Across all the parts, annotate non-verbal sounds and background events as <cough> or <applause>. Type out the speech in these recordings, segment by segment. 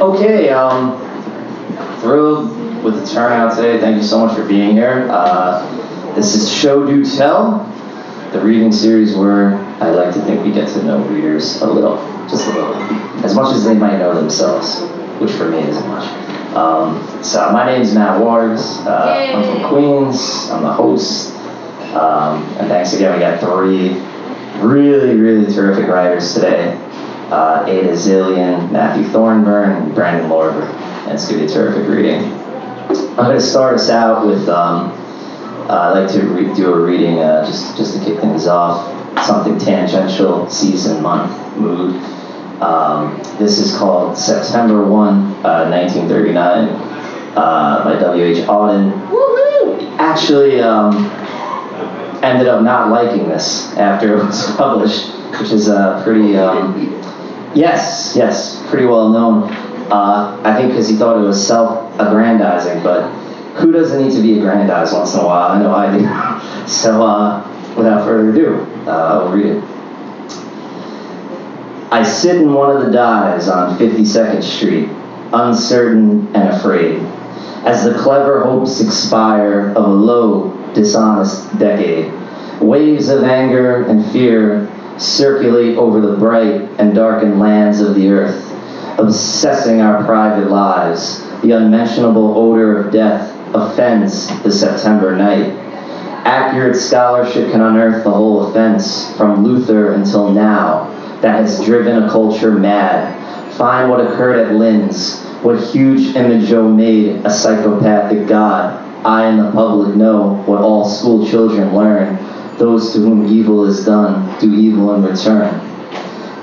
Okay, um, thrilled with the turnout today. Thank you so much for being here. Uh, this is Show Do Tell, the reading series where I like to think we get to know readers a little, just a little, as much as they might know themselves, which for me isn't much. Um, so my name is Matt Waters. Uh, I'm from Queens. I'm the host. Um, and thanks again. We got three really, really terrific writers today. Uh, Aida Zilelian, Matthew Thorburn, Brandon Lorber. And it's going to be a terrific reading. I'm going to start us out with, um, uh, I'd like to re- do a reading uh, just, just to kick things off, something tangential, season, month, mood. Um, this is called September 1, uh, 1939 uh, by W.H. Auden. Woohoo actually, um, ended up not liking this after it was <laughs> published, which is uh, pretty, um, yes, yes, pretty well known. Uh, I think because he thought it was self-aggrandizing, but who doesn't need to be aggrandized once in a while? I know I do. <laughs> So, uh, without further ado, uh, I'll read it. I sit in one of the dives on 52nd Street, uncertain and afraid, as the clever hopes expire of a low, dishonest decade. Waves of anger and fear circulate over the bright and darkened lands of the earth, obsessing our private lives. The unmentionable odor of death offends the September night. Accurate scholarship can unearth the whole offense from Luther until now that has driven a culture mad. Find what occurred at Linz, what huge imago made a psychopathic God. I and the public know what all school children learn. Those to whom evil is done do evil in return.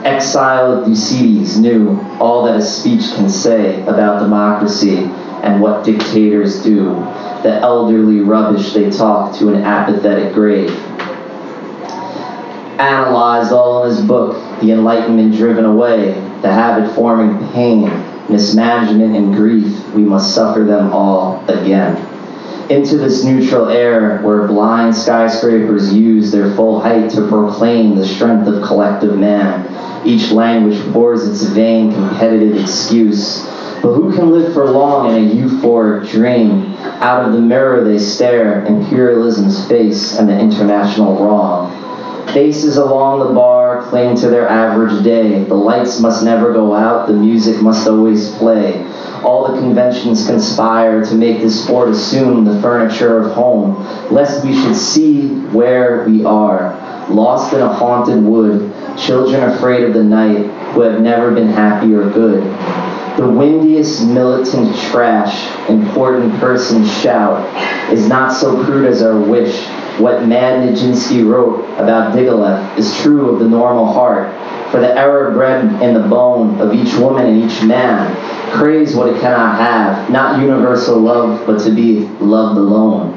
Exiled Thucydides knew all that a speech can say about democracy and what dictators do, the elderly rubbish they talk to an apathetic grave. Analyzed all in his book, The Enlightenment Driven Away, the habit forming pain, mismanagement, and grief, we must suffer them all again into this neutral air where blind skyscrapers use their full height to proclaim the strength of collective man. Each language pours its vain competitive excuse. But who can live for long in a euphoric dream? Out of the mirror they stare, imperialism's face and the international wrong. Faces along the bar cling to their average day. The lights must never go out, the music must always play. All the conventions conspire to make this sport assume the furniture of home, lest we should see where we are, lost in a haunted wood, children afraid of the night, who have never been happy or good. The windiest militant trash, important person shout, is not so crude as our wish. What Mad Nijinsky wrote about Diaghilev is true of the normal heart, for the error bred in the bone of each woman and each man craves what it cannot have, not universal love, but to be loved alone.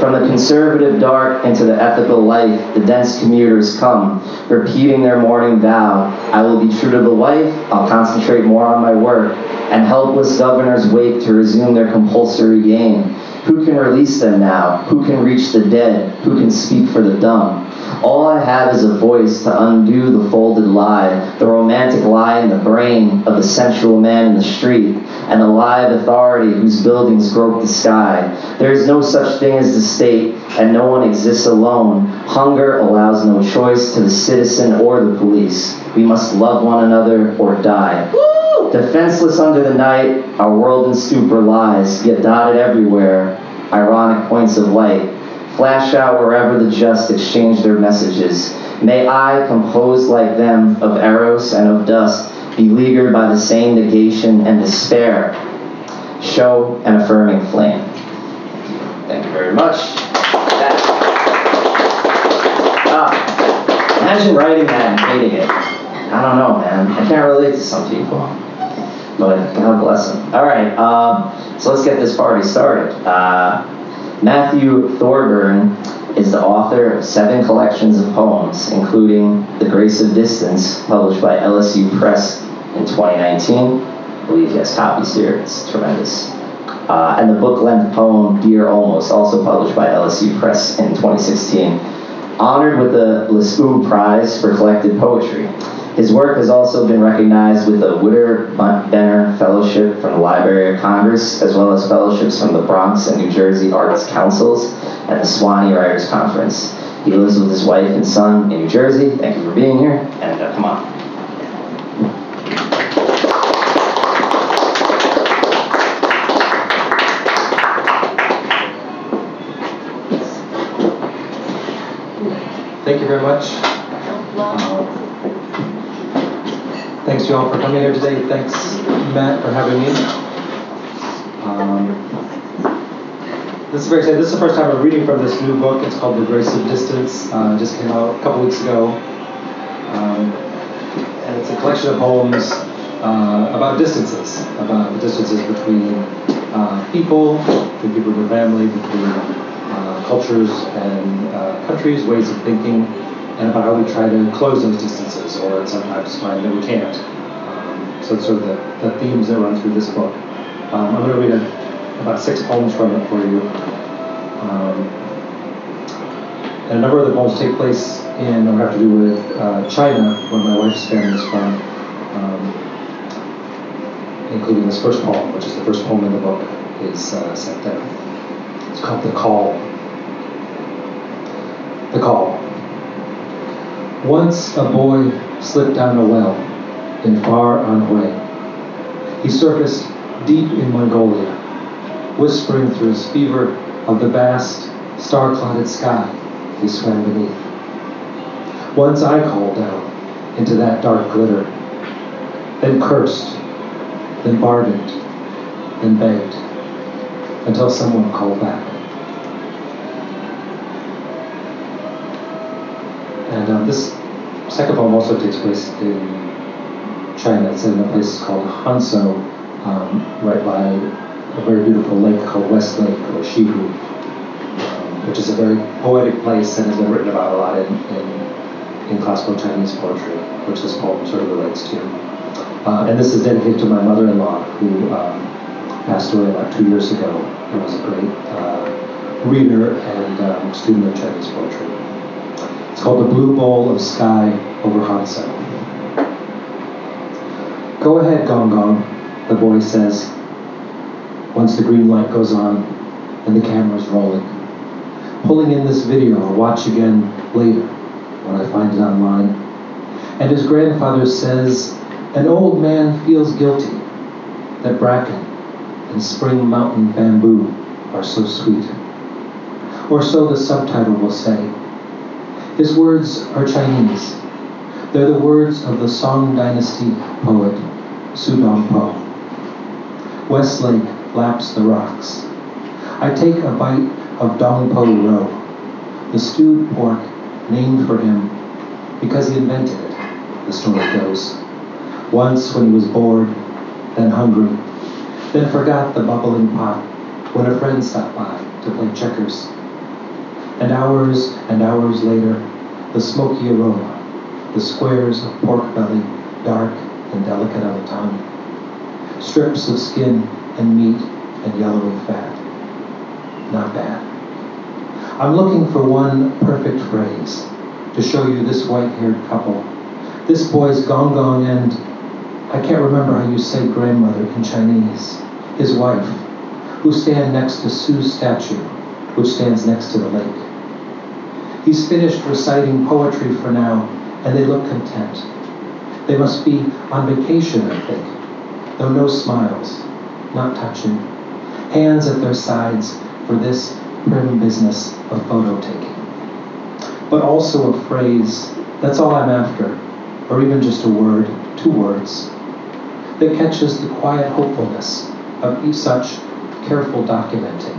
From the conservative dark into the ethical life, the dense commuters come, repeating their morning vow I will be true to the wife, I'll concentrate more on my work, and helpless governors wake to resume their compulsory game. Who can release them now? Who can reach the dead? Who can speak for the dumb? All I have is a voice to undo the folded lie, the romantic lie in the brain of the sensual man in the street, and the lie of authority whose buildings grope the sky. There is no such thing as the state, and no one exists alone. Hunger allows no choice to the citizen or the police. We must love one another or die. Defenseless under the night, our world in stupor lies, yet dotted everywhere, ironic points of light flash out wherever the just exchange their messages. May I, composed like them of arrows and of dust, beleaguered by the same negation and despair, show an affirming flame. Thank you very much. Ah, imagine writing that and hating it. I don't know, man. I can't relate to some people. But God bless them. All right, um, so let's get this party started. Uh, Matthew Thorburn is the author of seven collections of poems, including The Grace of Distance, published by LSU Press in 2019. I believe he has copies here. It's tremendous. Uh, and the book-length poem Dear Almost, also published by LSU Press in 2016. Honored with the Lascaux Prize for Collected Poetry. His work has also been recognized with the Witter Bynner Fellowship from the Library of Congress, as well as fellowships from the Bronx and New Jersey Arts Councils and the Sewanee Writers Conference. He lives with his wife and son in New Jersey. Thank you for being here, and uh, come on. Thank you very much. Thanks you all for coming here today. Thanks, Matt, for having me. Um, this is very exciting. This is the first time I'm reading from this new book. It's called The Grace of Distance. Uh, just came out a couple weeks ago. Um, and it's a collection of poems uh, about distances, about the distances between uh, people, between people and family, between cultures and uh, countries, ways of thinking, and about how we try to close those distances, or sometimes find that we can't. So sort of the, the, themes that run through this book. Um, I'm going to read a, about six poems from it for you. Um, and a number of the poems take place in, or have to do with uh, China, where my wife's family is from, um, including this first poem, which is the first poem in the book, is uh, set there. It's called The Call the call. Once a boy slipped down a well in far Anhui. He surfaced deep in Mongolia, whispering through his fever of the vast, star-clouded sky he swam beneath. Once I called down into that dark glitter, then cursed, then bargained, then begged, until someone called back. And um, this second poem also takes place in China. It's in a place called Hangzhou, um, right by a very beautiful lake called West Lake or Xihu, um, which is a very poetic place and has been written about a lot in, in, in classical Chinese poetry, which this poem sort of relates to. Uh, and this is dedicated to my mother-in-law, who um, passed away about two years ago and was a great uh, reader and um, student of Chinese poetry. It's called The Blue Bowl of Sky over Hangzhou. Go ahead, Gong Gong, the boy says, once the green light goes on and the camera's rolling. Pulling in this video I'll watch again later when I find it online. And his grandfather says, an old man feels guilty that bracken and spring mountain bamboo are so sweet. Or so the subtitle will say, his words are Chinese. They're the words of the Song Dynasty poet Su Dongpo. Westlake laps the rocks. I take a bite of Dongpo rou, the stewed pork named for him because he invented it, the story goes. Once when he was bored, then hungry, then forgot the bubbling pot when a friend stopped by to play checkers and hours and hours later, the smoky aroma, the squares of pork belly, dark and delicate on the tongue, strips of skin and meat and yellowy fat. Not bad. I'm looking for one perfect phrase to show you this white-haired couple. This boy's gong gong and I can't remember how you say grandmother in Chinese. His wife, who stand next to Su's statue, which stands next to the lake. He's finished reciting poetry for now, and they look content. They must be on vacation, I think, though no smiles, not touching, hands at their sides for this prim business of photo taking. But also a phrase, that's all I'm after, or even just a word, two words, that catches the quiet hopefulness of such careful documenting,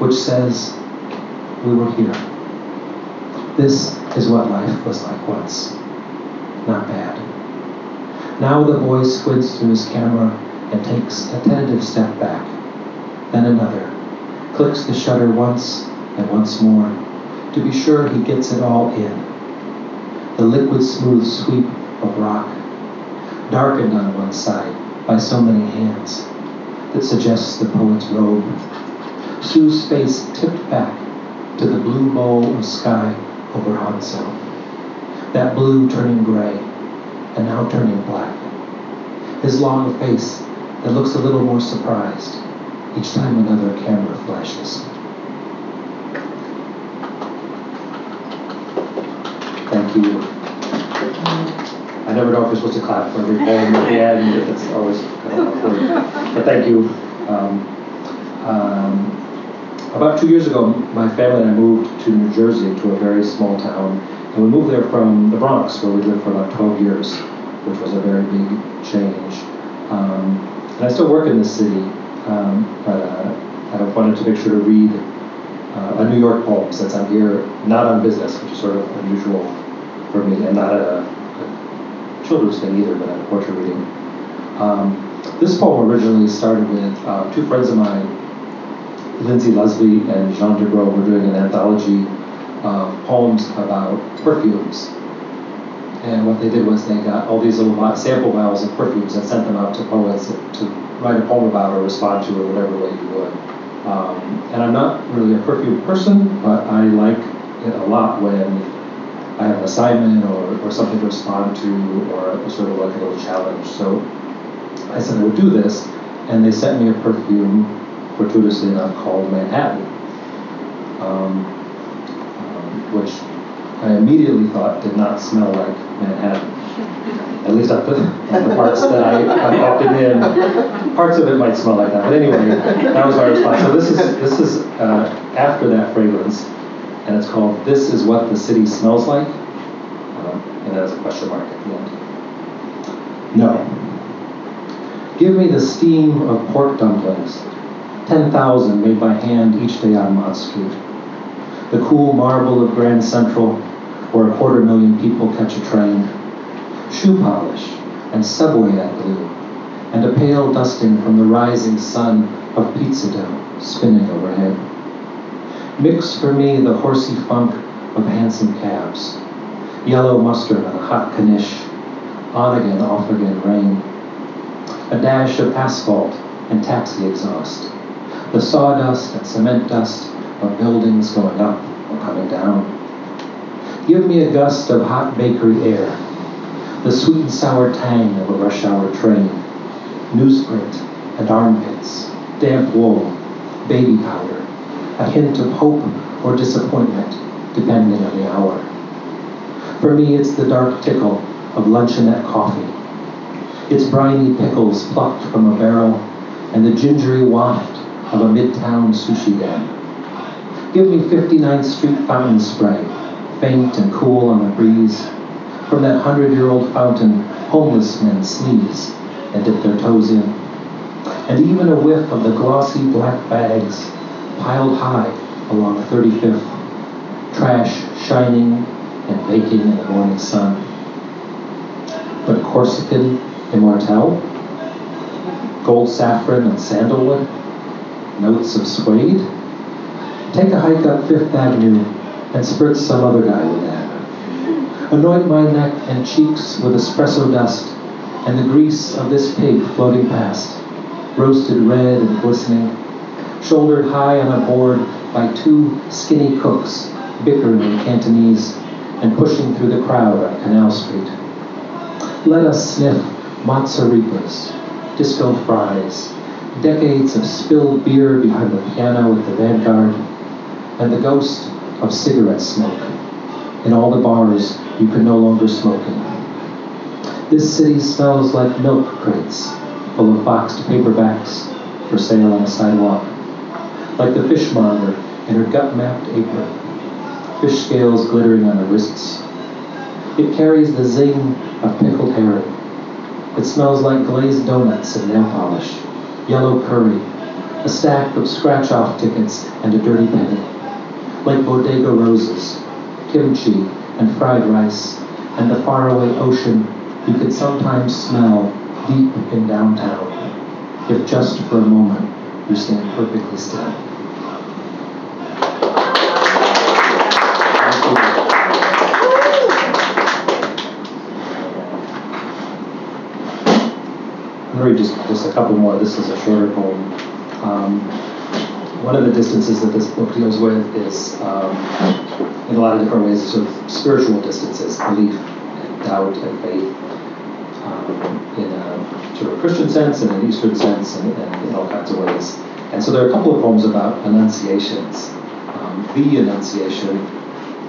which says, we were here. This is what life was like once. Not bad. Now the boy squints through his camera and takes a tentative step back, then another, clicks the shutter once and once more to be sure he gets it all in. The liquid smooth sweep of rock, darkened on one side by so many hands, that suggests the poet's robe. Su's face tipped back to the blue bowl of sky over Hangzhou. That blue turning gray, and now turning black. His long face that looks a little more surprised each time another camera flashes. Thank you. I never know if you're supposed to clap for every poem at the end. It's always kind of awkward. But thank you. Um, um, about two years ago, my family and I moved to New Jersey to a very small town. And we moved there from the Bronx, where we lived for about 12 years, which was a very big change. Um, and I still work in this city, um, but uh, I wanted to make sure to read uh, a New York poem since I'm here, not on business, which is sort of unusual for me, and not a, a children's thing either, but a poetry reading. Um, this poem originally started with uh, two friends of mine, Lindsay Leslie and Jean DeGros, were doing an anthology of poems about perfumes. And what they did was they got all these little sample vials of perfumes and sent them out to poets to write a poem about or respond to it whatever way you would. Um, and I'm not really a perfume person, but I like it a lot when I have an assignment or, or something to respond to or sort of like a little challenge. So I said I would do this, and they sent me a perfume, fortuitously enough, called Manhattan, um, um, which I immediately thought did not smell like Manhattan. At least the, at <laughs> the parts that I, I opted in, parts of it might smell like that. But anyway, that was my response. So this is this is uh, after that fragrance, and it's called "This Is What the City Smells Like," uh, and that has a question mark at the end. No. Give me the steam of pork dumplings, ten thousand made by hand each day on Mott Street. The cool marble of Grand Central, where a quarter million people catch a train. Shoe polish, and subway glue, and a pale dusting from the rising sun of pizza dough spinning overhead. Mix for me the horsey funk of hansom cabs, yellow mustard on a hot knish, on again, off again rain, a dash of asphalt and taxi exhaust, the sawdust and cement dust of buildings going up or coming down. Give me a gust of hot bakery air, the sweet and sour tang of a rush hour train, newsprint and armpits, damp wool, baby powder, a hint of hope or disappointment, depending on the hour. For me, it's the dark tickle of luncheonette coffee. It's briny pickles plucked from a barrel and the gingery waft of a midtown sushi den. Give me 59th Street fountain spray, faint and cool on the breeze, from that hundred-year-old fountain, homeless men sneeze and dip their toes in. And even a whiff of the glossy black bags piled high along 35th, trash shining and baking in the morning sun. But Corsican immortelle, gold saffron and sandalwood, notes of suede. Take a hike up Fifth Avenue and spritz some other guy with that. Anoint my neck and cheeks with espresso dust and the grease of this pig floating past, roasted red and glistening, shouldered high on a board by two skinny cooks bickering in Cantonese and pushing through the crowd on Canal Street. Let us sniff matzaritas, disco fries, decades of spilled beer behind the piano at the Vanguard, and the ghost of cigarette smoke in all the bars you can no longer smoke in. This city smells like milk crates full of boxed paperbacks for sale on the sidewalk, like the fishmonger in her gut-mapped apron, fish scales glittering on her wrists. It carries the zing of pickled herring. It smells like glazed donuts and nail polish, yellow curry, a stack of scratch-off tickets and a dirty penny, like bodega roses, kimchi and fried rice, and the faraway ocean you could sometimes smell deep in downtown, if just for a moment you stand perfectly still. Just, just a couple more. This is a shorter poem. Um, one of the distances that this book deals with is um, in a lot of different ways, sort of spiritual distances, belief and doubt and faith. um, in a sort of Christian sense and an Eastern sense and, and, in all kinds of ways. And so there are a couple of poems about annunciations. Um, the Annunciation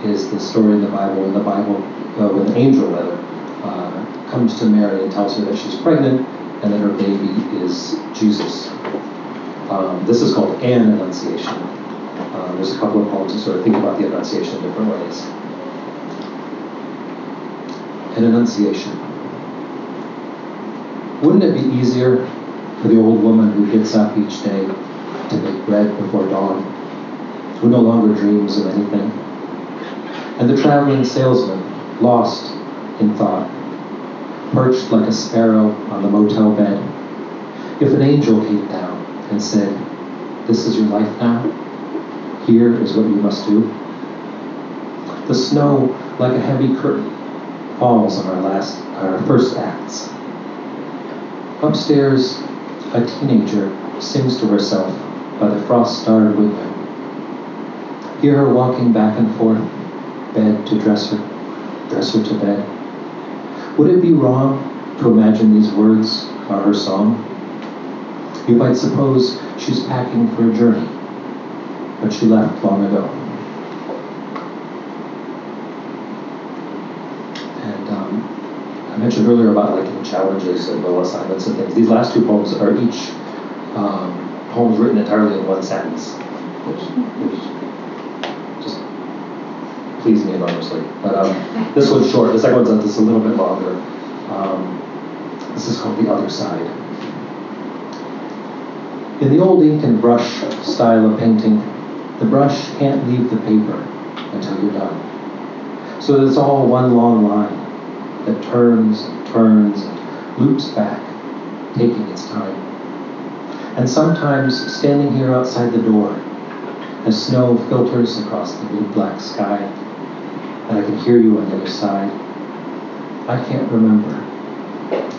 is the story in the Bible, in the Bible, uh, when the angel rather uh, comes to Mary and tells her that she's pregnant and that her baby is Jesus. Um, this is called an annunciation. Uh, there's a couple of poems that sort of think about the annunciation in different ways. An annunciation. Wouldn't it be easier for the old woman who gets up each day to make bread before dawn, who no longer dreams of anything? And the traveling salesman, lost in thought, perched like a sparrow on the motel bed. If an angel came down and said, This is your life now, here is what you must do. The snow, like a heavy curtain, falls on our last, our first acts. Upstairs, a teenager sings to herself by the frost-starred window. Hear her walking back and forth, bed to dresser, dresser to bed. Would it be wrong to imagine these words are her song? You might suppose she's packing for a journey, but she left long ago. And um, I mentioned earlier about like challenges and little assignments and things. These last two poems are each um, poems written entirely in one sentence, which, which just pleased me enormously. But um, this one's short. The second one's just a little bit longer. Um, this is called The Other Side. In the old ink and brush style of painting, the brush can't leave the paper until you're done. So it's all one long line that turns turns and loops back, taking its time. And sometimes standing here outside the door, as snow filters across the blue black sky, and I can hear you on the other side, I can't remember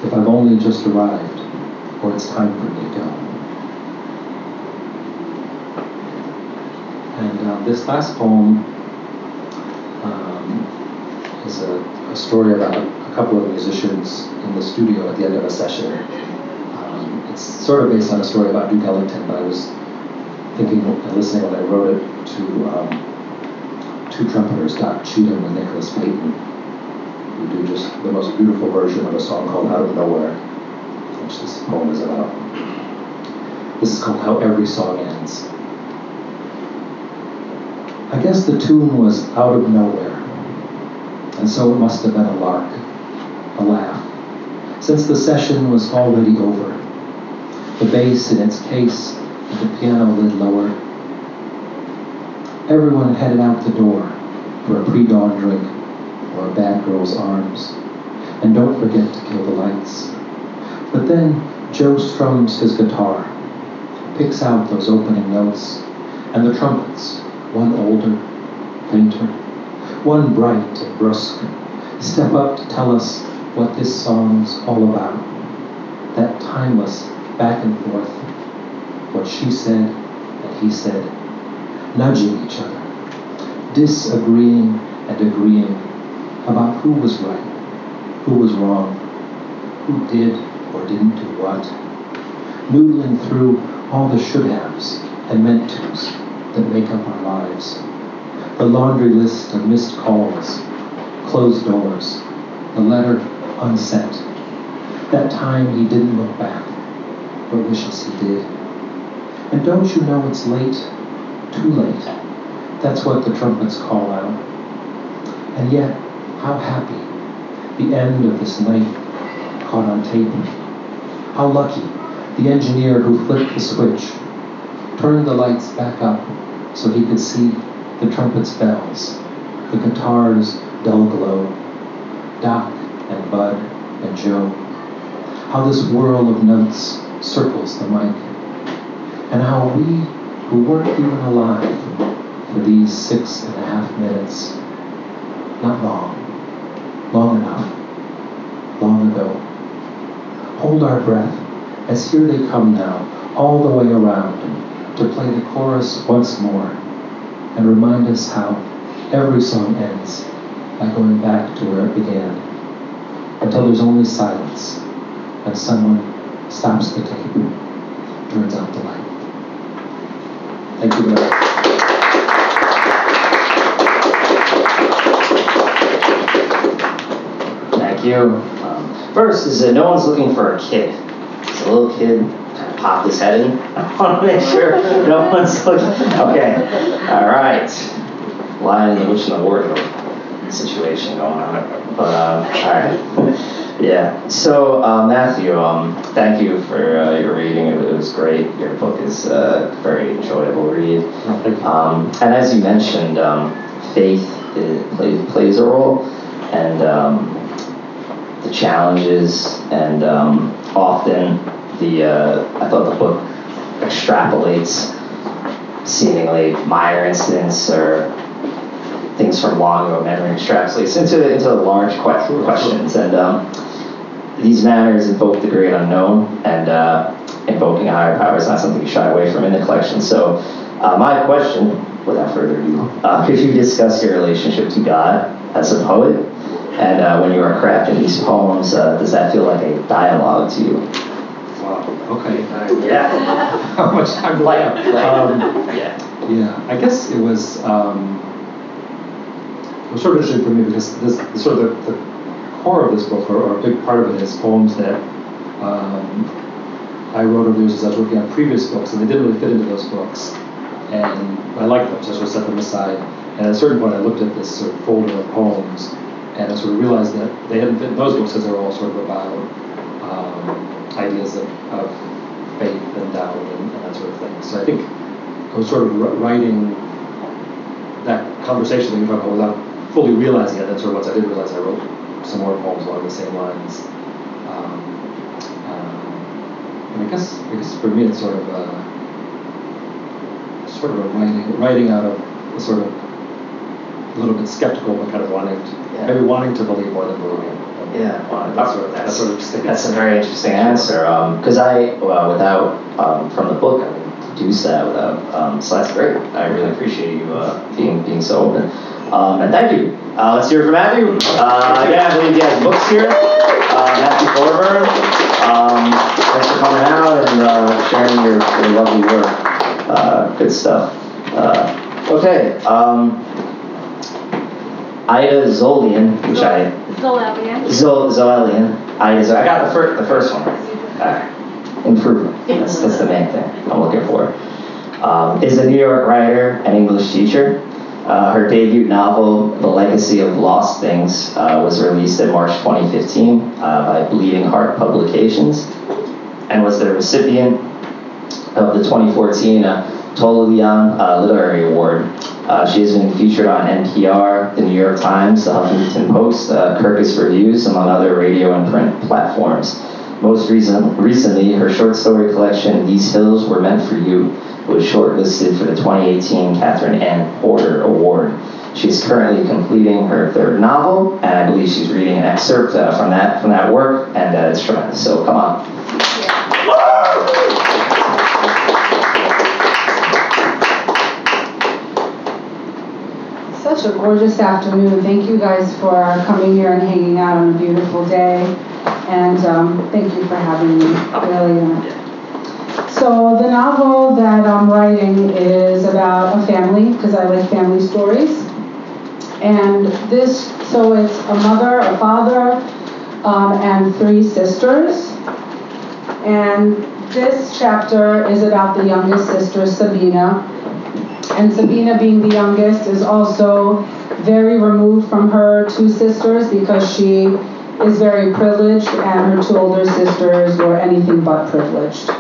if I've only just arrived or it's time for me to go. And uh, this last poem um, is a, a, story about a couple of musicians in the studio at the end of a session. Um, it's sort of based on a story about Duke Ellington, but I was thinking and listening when I wrote it to um, two trumpeters, Doc Cheatham and Nicholas Payton, who do just the most beautiful version of a song called Out of Nowhere, which this poem is about. This is called How Every Song Ends. I guess the tune was out of nowhere, and so it must have been a lark, a laugh, since the session was already over. The bass in its case, and the piano lid lower. Everyone headed out the door for a pre-dawn drink or a bad girl's arms. And don't forget to kill the lights. But then Joe strums his guitar, picks out those opening notes, and the trumpets one older, fainter, one bright and brusque, step up to tell us what this song's all about. That timeless back and forth, what she said and he said, nudging each other, disagreeing and agreeing about who was right, who was wrong, who did or didn't do what, noodling through all the should haves and meant tos that make up our lives. The laundry list of missed calls, closed doors, the letter unsent. That time he didn't look back, but wishes he did. And don't you know it's late? Too late. That's what the trumpets call out. And yet, how happy the end of this night caught on tape. How lucky the engineer who flipped the switch, turned the lights back up so he could see the trumpet's bells, the guitar's dull glow, Doc and Bud and Joe, how this whirl of notes circles the mic, and how we, who weren't even alive for these six and a half minutes, not long, long enough, long ago, hold our breath as here they come now, all the way around, to play the chorus once more and remind us how every song ends by going back to where it began. until there's only silence and someone stops the tape, turns out the light. Thank you very much. Thank you. Um, first is that no one's looking for a kid. It's a little kid of his head in. I want to make sure no one's looking. Okay. All right. Lion in the Witch in the Wardrobe situation going on. But um, all right. Yeah. So uh, Matthew, um, thank you for uh, your reading. It, was great. Your book is a very enjoyable read. Um, and as you mentioned, um, faith uh, plays, plays a role, and um, the challenges, and um, often the uh, I thought the book extrapolates seemingly minor incidents or things from long ago memory extrapolates into into the large que- questions, and um, these matters invoke the great unknown, and uh, invoking a higher power is not something you shy away from in the collection. So, uh, my question, without further ado, uh, could you discuss your relationship to God as a poet? And uh, when you are crafting these poems, uh, does that feel like a dialogue to you? Okay. Yeah. <laughs> How much time do I have? Um, yeah. Yeah, I guess it was um, it was sort of interesting for me because this sort of the, the core of this book, or, or a big part of it, is poems that um, I wrote over the years as I was working on previous books, and they didn't really fit into those books, and I liked them, so I sort of set them aside. And at a certain point, I looked at this sort of folder of poems, and I sort of realized that they hadn't fit in those books because they were all sort of about um, ideas of, of faith and doubt and, and that sort of thing. So I think I was sort of writing that conversation that you're talking about without fully realizing it. And sort of once I did realize, I wrote some more poems along the same lines. Um, um, and I guess, I guess for me, it's sort of a, sort of a writing, writing out of a sort of a little bit skeptical, but kind of wanting, to, Yeah. maybe wanting to believe more than believing. Yeah, well, that's that's, that's sort of sticking. that's a very interesting answer. Because I, well, without um, from the book, I didn't deduce that without. Um, so that's great. I really appreciate you uh, being being so open. Um, and thank you. Uh, let's hear from Matthew. Uh, yeah, I believe he has books here. Uh, Matthew Thorburn. Um, thanks for coming out and uh, sharing your, your lovely work. Uh, good stuff. Uh, okay. Um, Ida Zolian, which I Zolabian. Zo- Zoelian. I, I got the, fir- the first one. Uh, improvement. That's, that's the main thing I'm looking for. Um, is a New York writer and English teacher. Uh, her debut novel, The Legacy of Lost Things, uh, was released in March 2015 uh, by Bleeding Heart Publications and was the recipient of the 2014 uh, Tololyan uh, Literary Award. Uh, she has been featured on NPR, the New York Times, the Huffington Post, uh, Kirkus Reviews, among other radio and print platforms. Most recent, recently, her short story collection, These Hills Were Meant for You, was shortlisted for the 2018 Katherine Anne Porter Award. She's currently completing her third novel, and I believe she's reading an excerpt uh, from that from that work, and uh, it's tremendous. So come on. Such a gorgeous afternoon. Thank you guys for coming here and hanging out on a beautiful day. And um, thank you for having me. Really. uh, So the novel that I'm writing is about a family because I like family stories. And this, so it's a mother, a father, um, and three sisters. And this chapter is about the youngest sister, Sabina. And Sabina, being the youngest, is also very removed from her two sisters because she is very privileged and her two older sisters were anything but privileged.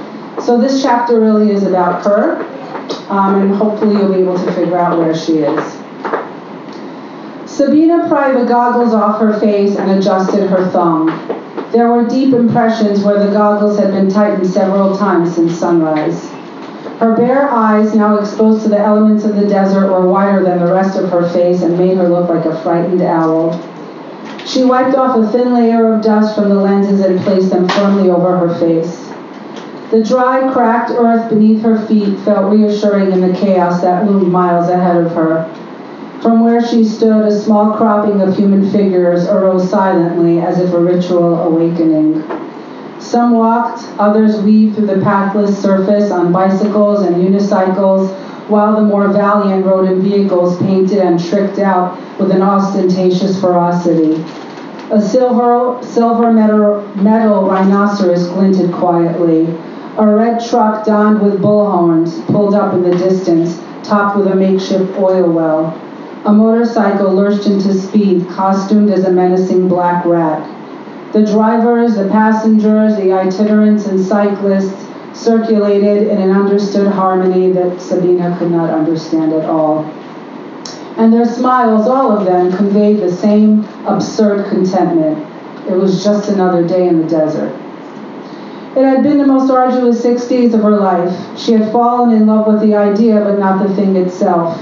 So this chapter really is about her, um, and hopefully you'll be able to figure out where she is. Sabina pried the goggles off her face and adjusted her thumb. There were deep impressions where the goggles had been tightened several times since sunrise. Her bare eyes, now exposed to the elements of the desert, were wider than the rest of her face and made her look like a frightened owl. She wiped off a thin layer of dust from the lenses and placed them firmly over her face. The dry, cracked earth beneath her feet felt reassuring in the chaos that loomed miles ahead of her. From where she stood, a small cropping of human figures arose silently as if a ritual awakening. Some walked, others weaved through the pathless surface on bicycles and unicycles, while the more valiant rode in vehicles painted and tricked out with an ostentatious ferocity. A silver, silver metal, metal rhinoceros glinted quietly. A red truck donned with bull horns pulled up in the distance, topped with a makeshift oil well. A motorcycle lurched into speed, costumed as a menacing black rat. The drivers, the passengers, the itinerants, and cyclists circulated in an understood harmony that Sabina could not understand at all. And their smiles, all of them, conveyed the same absurd contentment. It was just another day in the desert. It had been the most arduous six days of her life. She had fallen in love with the idea, but not the thing itself.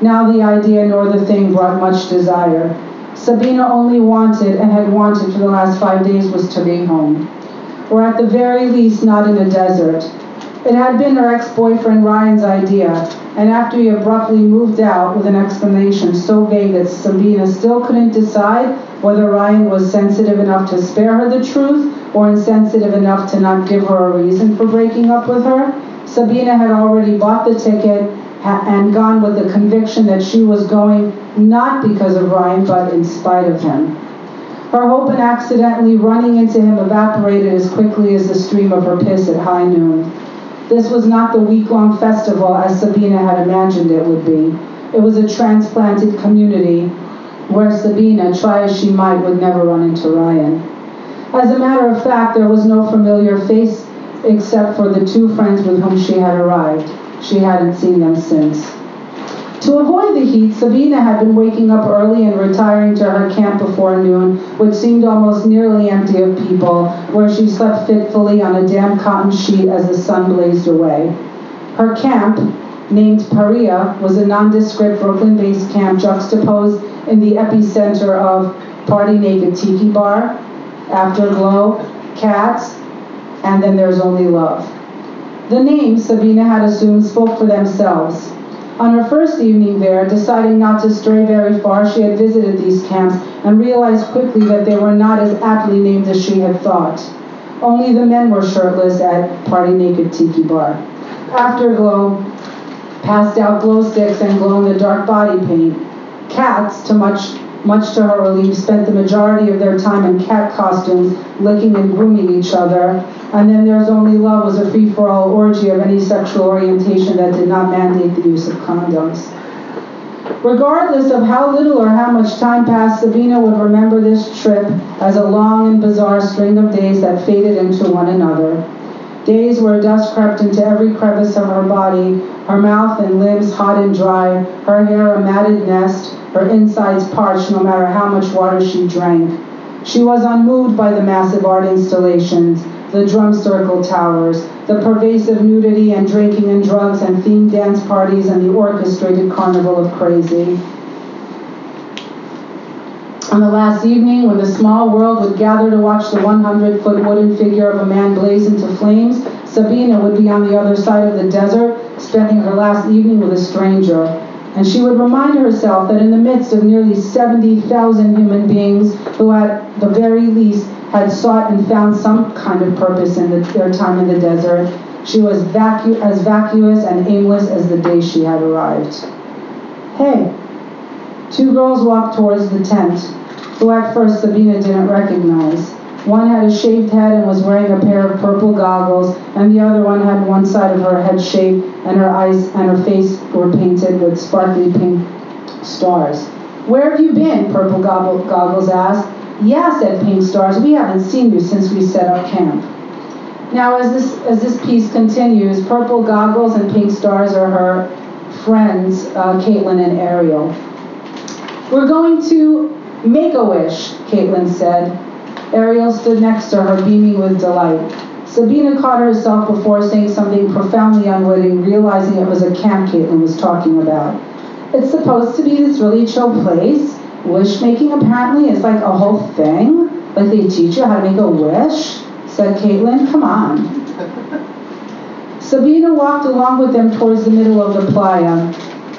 Now the idea nor the thing brought much desire. Sabina only wanted, and had wanted for the last five days, was to be home. Or at the very least, not in a desert. It had been her ex-boyfriend Ryan's idea, and after he abruptly moved out with an explanation so vague that Sabina still couldn't decide whether Ryan was sensitive enough to spare her the truth or insensitive enough to not give her a reason for breaking up with her, Sabina had already bought the ticket and gone with the conviction that she was going not because of Ryan, but in spite of him. Her hope in accidentally running into him evaporated as quickly as the stream of her piss at high noon. This was not the week-long festival as Sabina had imagined it would be. It was a transplanted community where Sabina, try as she might, would never run into Ryan. As a matter of fact, there was no familiar face except for the two friends with whom she had arrived. She hadn't seen them since. To avoid the heat, Sabina had been waking up early and retiring to her camp before noon, which seemed almost nearly empty of people, where she slept fitfully on a damp cotton sheet as the sun blazed away. Her camp, named Paria, was a nondescript Brooklyn-based camp juxtaposed in the epicenter of Party Naked Tiki Bar, Afterglow, Cats, and then There's Only Love. The names Sabina had assumed spoke for themselves. On her first evening there, deciding not to stray very far, she had visited these camps and realized quickly that they were not as aptly named as she had thought. Only the men were shirtless at Party Naked Tiki Bar. Afterglow passed out glow sticks and glow-in-the-dark body paint. Cats, to much much to her relief, spent the majority of their time in cat costumes, licking and grooming each other. And then There's Only Love was a free-for-all orgy of any sexual orientation that did not mandate the use of condoms. Regardless of how little or how much time passed, Sabina would remember this trip as a long and bizarre string of days that faded into one another. Days where dust crept into every crevice of her body, her mouth and limbs hot and dry, her hair a matted nest, her insides parched no matter how much water she drank. She was unmoved by the massive art installations, the drum circle towers, the pervasive nudity and drinking and drugs and themed dance parties and the orchestrated carnival of crazy. On the last evening, when the small world would gather to watch the 100-foot wooden figure of a man blaze into flames, Sabina would be on the other side of the desert, spending her last evening with a stranger. And she would remind herself that in the midst of nearly 70,000 human beings who, at the very least, had sought and found some kind of purpose in the, their time in the desert, she was vacu- as vacuous and aimless as the day she had arrived. Hey, two girls walked towards the tent, who at first Sabina didn't recognize. One had a shaved head and was wearing a pair of purple goggles, and the other one had one side of her head shaved, and her eyes and her face were painted with sparkly pink stars. Where have you been? Purple Goggles asked. Yeah, said Pink Stars, we haven't seen you since we set up camp. Now, as this, as this piece continues, Purple Goggles and Pink Stars are her friends, uh, Caitlin and Ariel. We're going to make a wish, Caitlin said. Ariel stood next to her, beaming with delight. Sabina caught herself before saying something profoundly unwitting, realizing it was a camp Caitlin was talking about. It's supposed to be this really chill place. Wish making apparently is like a whole thing. Like they teach you how to make a wish, said Caitlin. Come on. <laughs> Sabina walked along with them towards the middle of the playa.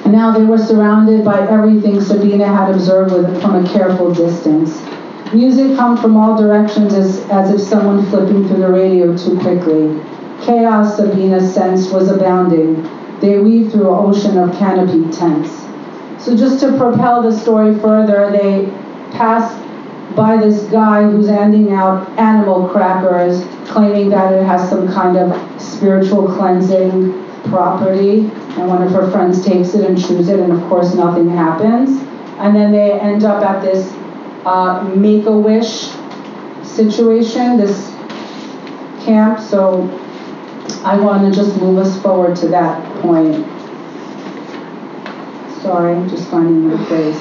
Now they were surrounded by everything Sabina had observed with, from a careful distance. Music comes from all directions as, as if someone flipping through the radio too quickly. Chaos, Sabina sensed, was abounding. They weaved through an ocean of canopied tents. So just to propel the story further, they pass by this guy who's handing out animal crackers, claiming that it has some kind of spiritual cleansing property. And one of her friends takes it and chews it, and of course, nothing happens. And then they end up at this uh, make a wish situation, this camp. So I want to just move us forward to that point. Sorry, I'm just finding my place.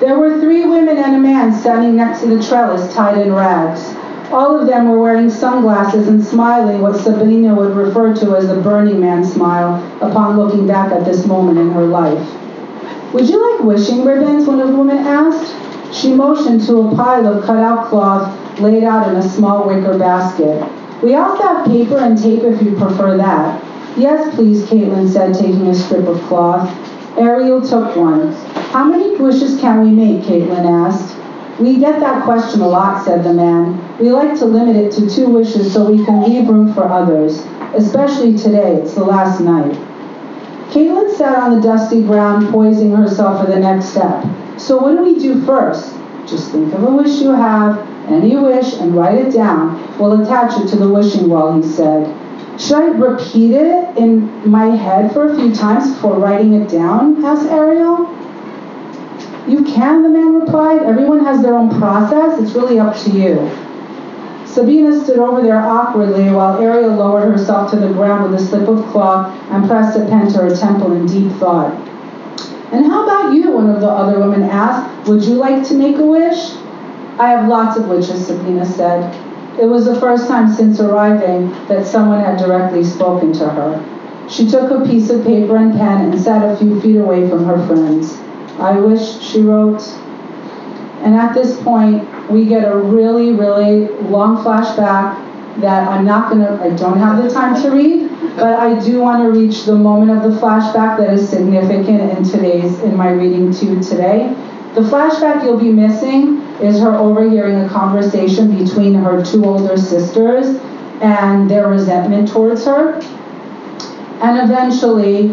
There were three women and a man standing next to the trellis tied in rags. All of them were wearing sunglasses and smiling what Sabina would refer to as the Burning Man smile upon looking back at this moment in her life. Would you like wishing ribbons? One of the women asked. She motioned to a pile of cut-out cloth laid out in a small wicker basket. We also have paper and tape if you prefer that. Yes, please, Caitlin said, taking a strip of cloth. Ariel took one. How many wishes can we make? Caitlin asked. We get that question a lot, said the man. We like to limit it to two wishes so we can leave room for others, especially today. It's the last night. Caitlin sat on the dusty ground, poising herself for the next step. So what do we do first? Just think of a wish you have, any wish, and write it down. We'll attach it to the wishing wall, he said. Should I repeat it in my head for a few times before writing it down? asked Ariel. You can, the man replied. Everyone has their own process. It's really up to you. Sabina stood over there awkwardly while Ariel lowered herself to the ground with a slip of cloth and pressed a pen to her temple in deep thought. And how about you? One of the other women asked. Would you like to make a wish? I have lots of wishes, Sabina said. It was the first time since arriving that someone had directly spoken to her. She took a piece of paper and pen and sat a few feet away from her friends. I wish, she wrote. And at this point, we get a really, really long flashback that I'm not going to, I don't have the time to read, but I do want to reach the moment of the flashback that is significant in today's, in my reading to today. The flashback you'll be missing is her overhearing a conversation between her two older sisters and their resentment towards her. And eventually,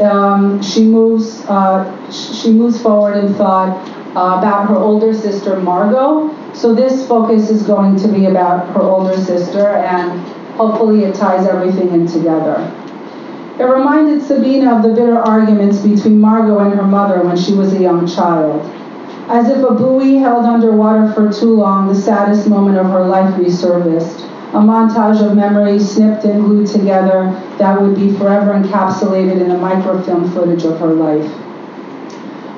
um, she moves uh, she moves forward in thought uh, about her older sister Margot. So this focus is going to be about her older sister, and hopefully it ties everything in together. It reminded Sabina of the bitter arguments between Margot and her mother when she was a young child. As if a buoy held underwater for too long, the saddest moment of her life resurfaced a montage of memories snipped and glued together that would be forever encapsulated in the microfilm footage of her life.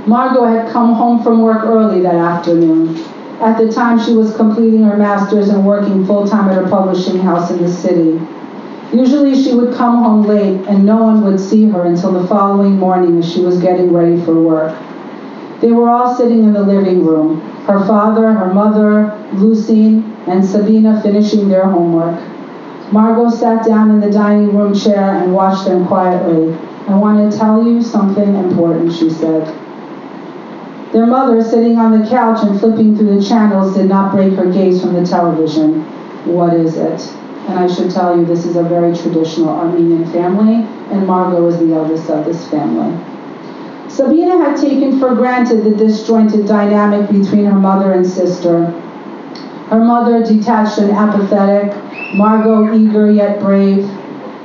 Margot had come home from work early that afternoon. At the time, she was completing her master's and working full time at a publishing house in the city. Usually, she would come home late and no one would see her until the following morning as she was getting ready for work. They were all sitting in the living room her father, her mother, Lucine, and Sabina finishing their homework. Margot sat down in the dining room chair and watched them quietly. I want to tell you something important, she said. Their mother, sitting on the couch and flipping through the channels, did not break her gaze from the television. What is it? And I should tell you, this is a very traditional Armenian family, and Margot is the eldest of this family. Sabina had taken for granted the disjointed dynamic between her mother and sister. Her mother, detached and apathetic, Margot, eager yet brave.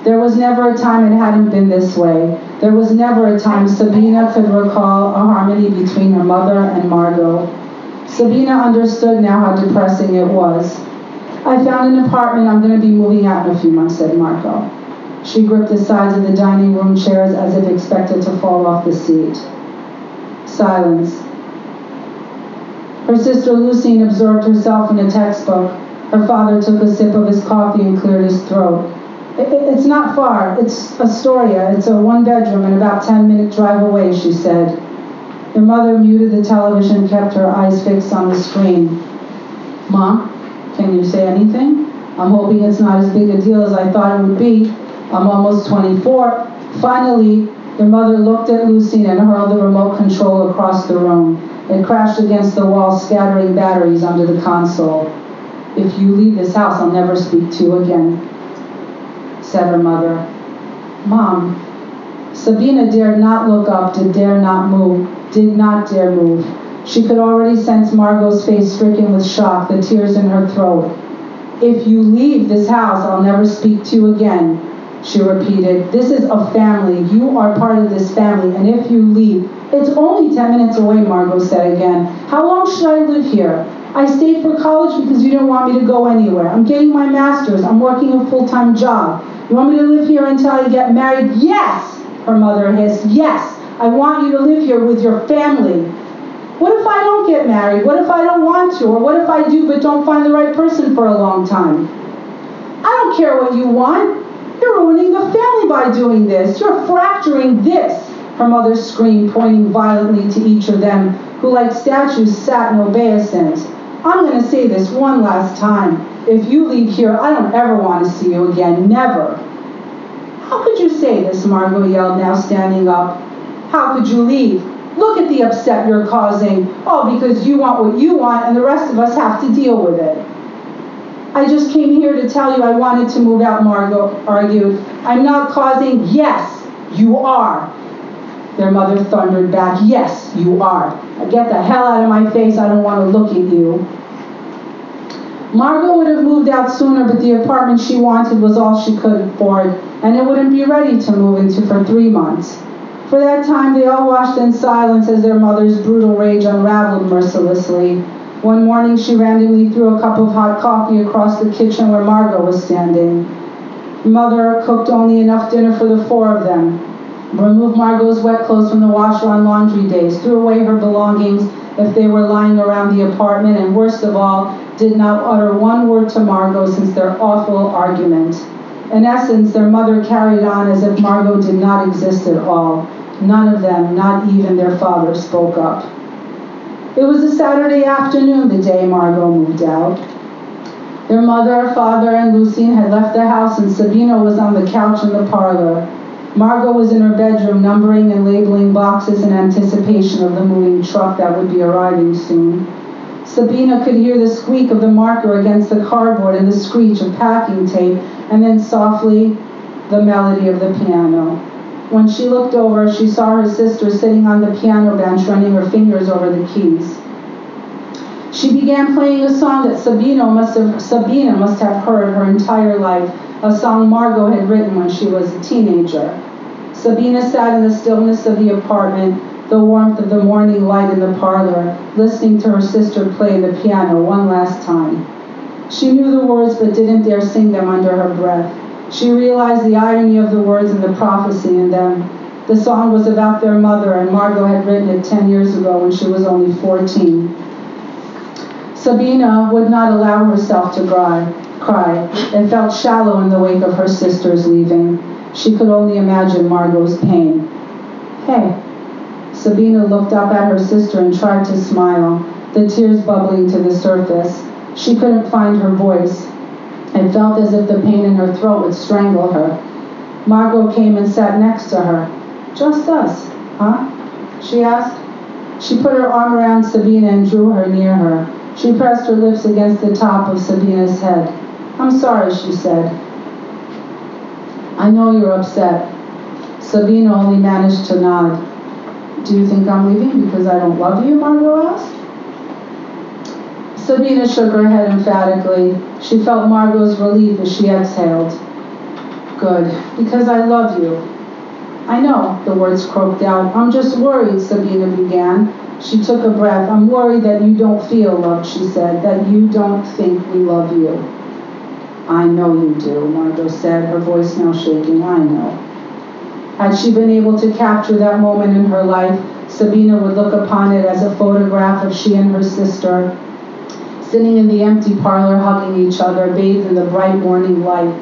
There was never a time it hadn't been this way. There was never a time Sabina could recall a harmony between her mother and Margot. Sabina understood now how depressing it was. I found an apartment. I'm going to be moving out in a few months, said Margot. She gripped the sides of the dining room chairs as if expected to fall off the seat. Silence. Her sister Lucine absorbed herself in a textbook. Her father took a sip of his coffee and cleared his throat. It's not far. It's Astoria. It's a one bedroom and about 10 minute drive away, she said. Her mother muted the television, and kept her eyes fixed on the screen. Mom, can you say anything? I'm hoping it's not as big a deal as I thought it would be. I'm almost 24. Finally, Their mother looked at Lucine and hurled the remote control across the room. It crashed against the wall, scattering batteries under the console. If you leave this house, I'll never speak to you again, said her mother. Mom, Sabina dared not look up, did dare not move, did not dare move. She could already sense Margot's face stricken with shock, the tears in her throat. If you leave this house, I'll never speak to you again, she repeated. This is a family. You are part of this family, and if you leave, it's only 10 minutes away, Margot said again. How long should I live here? I stayed for college because you didn't want me to go anywhere. I'm getting my master's. I'm working a full time job. You want me to live here until I get married? Yes, her mother hissed. Yes, I want you to live here with your family. What if I don't get married? What if I don't want to? Or what if I do but don't find the right person for a long time? I don't care what you want. You're ruining the family by doing this. You're fracturing this. Her mother screamed, pointing violently to each of them, who like statues sat in obeisance. I'm going to say this one last time. If you leave here, I don't ever want to see you again. Never. How could you say this? Margot yelled, now standing up. How could you leave? Look at the upset you're causing, all because you want what you want and the rest of us have to deal with it. I just came here to tell you I wanted to move out, Margot argued. I'm not causing, yes, you are. Their mother thundered back, yes, you are. Get the hell out of my face, I don't want to look at you. Margot would have moved out sooner, but the apartment she wanted was all she could afford, and it wouldn't be ready to move into for three months. For that time, they all watched in silence as their mother's brutal rage unraveled mercilessly. One morning, she randomly threw a cup of hot coffee across the kitchen where Margot was standing. Mother cooked only enough dinner for the four of them, removed Margot's wet clothes from the washer on laundry days, threw away her belongings if they were lying around the apartment, and worst of all, did not utter one word to Margot since their awful argument. In essence, their mother carried on as if Margot did not exist at all. None of them, not even their father, spoke up. It was a Saturday afternoon the day Margot moved out. Their mother, father, and Lucine had left the house, and Sabina was on the couch in the parlor. Margot was in her bedroom, numbering and labeling boxes in anticipation of the moving truck that would be arriving soon. Sabina could hear the squeak of the marker against the cardboard and the screech of packing tape, and then softly the melody of the piano. When she looked over, she saw her sister sitting on the piano bench running her fingers over the keys. She began playing a song that Sabina must have, Sabina must have heard her entire life, a song Margot had written when she was a teenager. Sabina sat in the stillness of the apartment, the warmth of the morning light in the parlor, listening to her sister play the piano one last time. She knew the words but didn't dare sing them under her breath. She realized the irony of the words and the prophecy in them. The song was about their mother, and Margot had written it 10 years ago when she was only 14. Sabina would not allow herself to cry, cry and felt shallow in the wake of her sister's leaving. She could only imagine Margot's pain. Hey, Sabina looked up at her sister and tried to smile, the tears bubbling to the surface. She couldn't find her voice. It felt as if the pain in her throat would strangle her. Margot came and sat next to her. Just us, huh? She asked. She put her arm around Sabina and drew her near her. She pressed her lips against the top of Sabina's head. I'm sorry, she said. I know you're upset. Sabina only managed to nod. Do you think I'm leaving because I don't love you? Margot asked. Sabina shook her head emphatically. She felt Margot's relief as she exhaled. Good, because I love you. I know, the words croaked out. I'm just worried, Sabina began. She took a breath. I'm worried that you don't feel loved, she said, that you don't think we love you. I know you do, Margot said, her voice now shaking. I know. Had she been able to capture that moment in her life, Sabina would look upon it as a photograph of she and her sister, sitting in the empty parlor hugging each other, bathed in the bright morning light.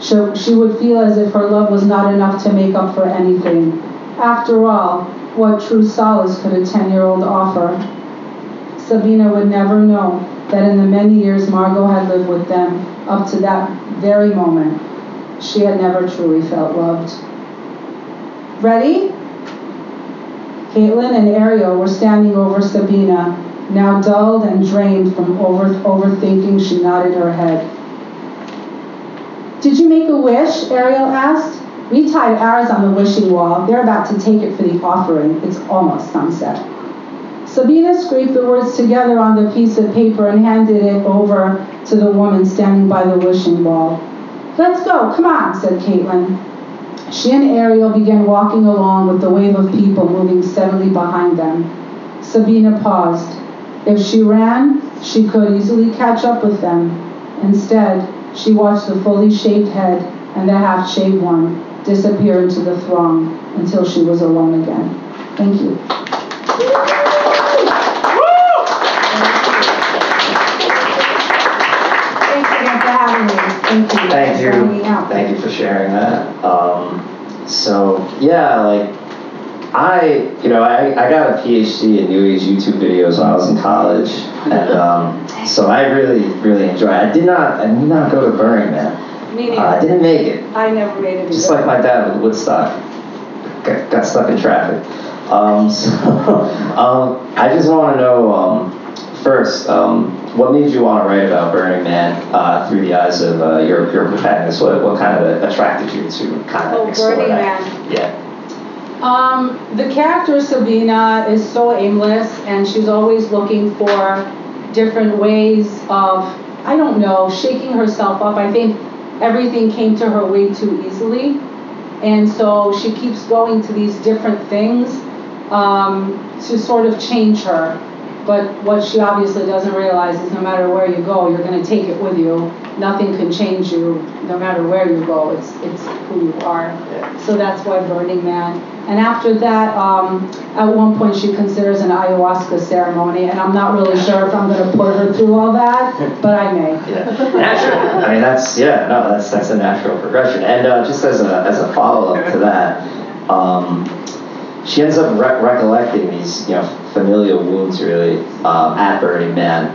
She, she would feel as if her love was not enough to make up for anything. After all, what true solace could a 10 year old offer? Sabina would never know that in the many years Margot had lived with them, up to that very moment, she had never truly felt loved. Ready? Caitlin and Ariel were standing over Sabina, now dulled and drained from over, overthinking. She nodded her head. Did you make a wish? Ariel asked. We tied ours on the wishing wall. They're about to take it for the offering. It's almost sunset. Sabina scraped the words together on the piece of paper and handed it over to the woman standing by the wishing wall. Let's go, come on, said Caitlin. She and Ariel began walking along with the wave of people moving steadily behind them. Sabina paused. If she ran, she could easily catch up with them. Instead, she watched the fully shaved head and the half shaved one disappear into the throng until she was alone again. Thank you. Thank you. Thank you. for hanging out. Thank you for sharing that. Um, so yeah, like I, you know, I, I got a PhD in New Age YouTube videos when I was in college, and <laughs> um, so I really, really enjoy. It. I did not, I did not go to Burning Man. Me Uh, I didn't make it. I never made it. Just either. like my dad with Woodstock, got, got stuck in traffic. Um, <laughs> so um, I just want to know um, first, um, what made you want to write about Burning Man uh, through the eyes of uh, your your protagonist? What what kind of attracted you to kind of Oh, explore Burning that? Man. Yeah. Um, the character Sabina is so aimless, and she's always looking for different ways of, I don't know, shaking herself up. I think everything came to her way too easily, and so she keeps going to these different things um, to sort of change her. But what she obviously doesn't realize is no matter where you go, you're going to take it with you. Nothing can change you, no matter where you go. It's it's who you are. Yeah. So that's why Burning Man. And after that, um, at one point she considers an ayahuasca ceremony, and I'm not really sure if I'm going to put her through all that, <laughs> but I may. Yeah, natural. I mean, that's yeah, no, that's that's a natural progression. And uh, just as a as a follow up to that, um, she ends up re- recollecting these you know familial wounds really um, at Burning Man,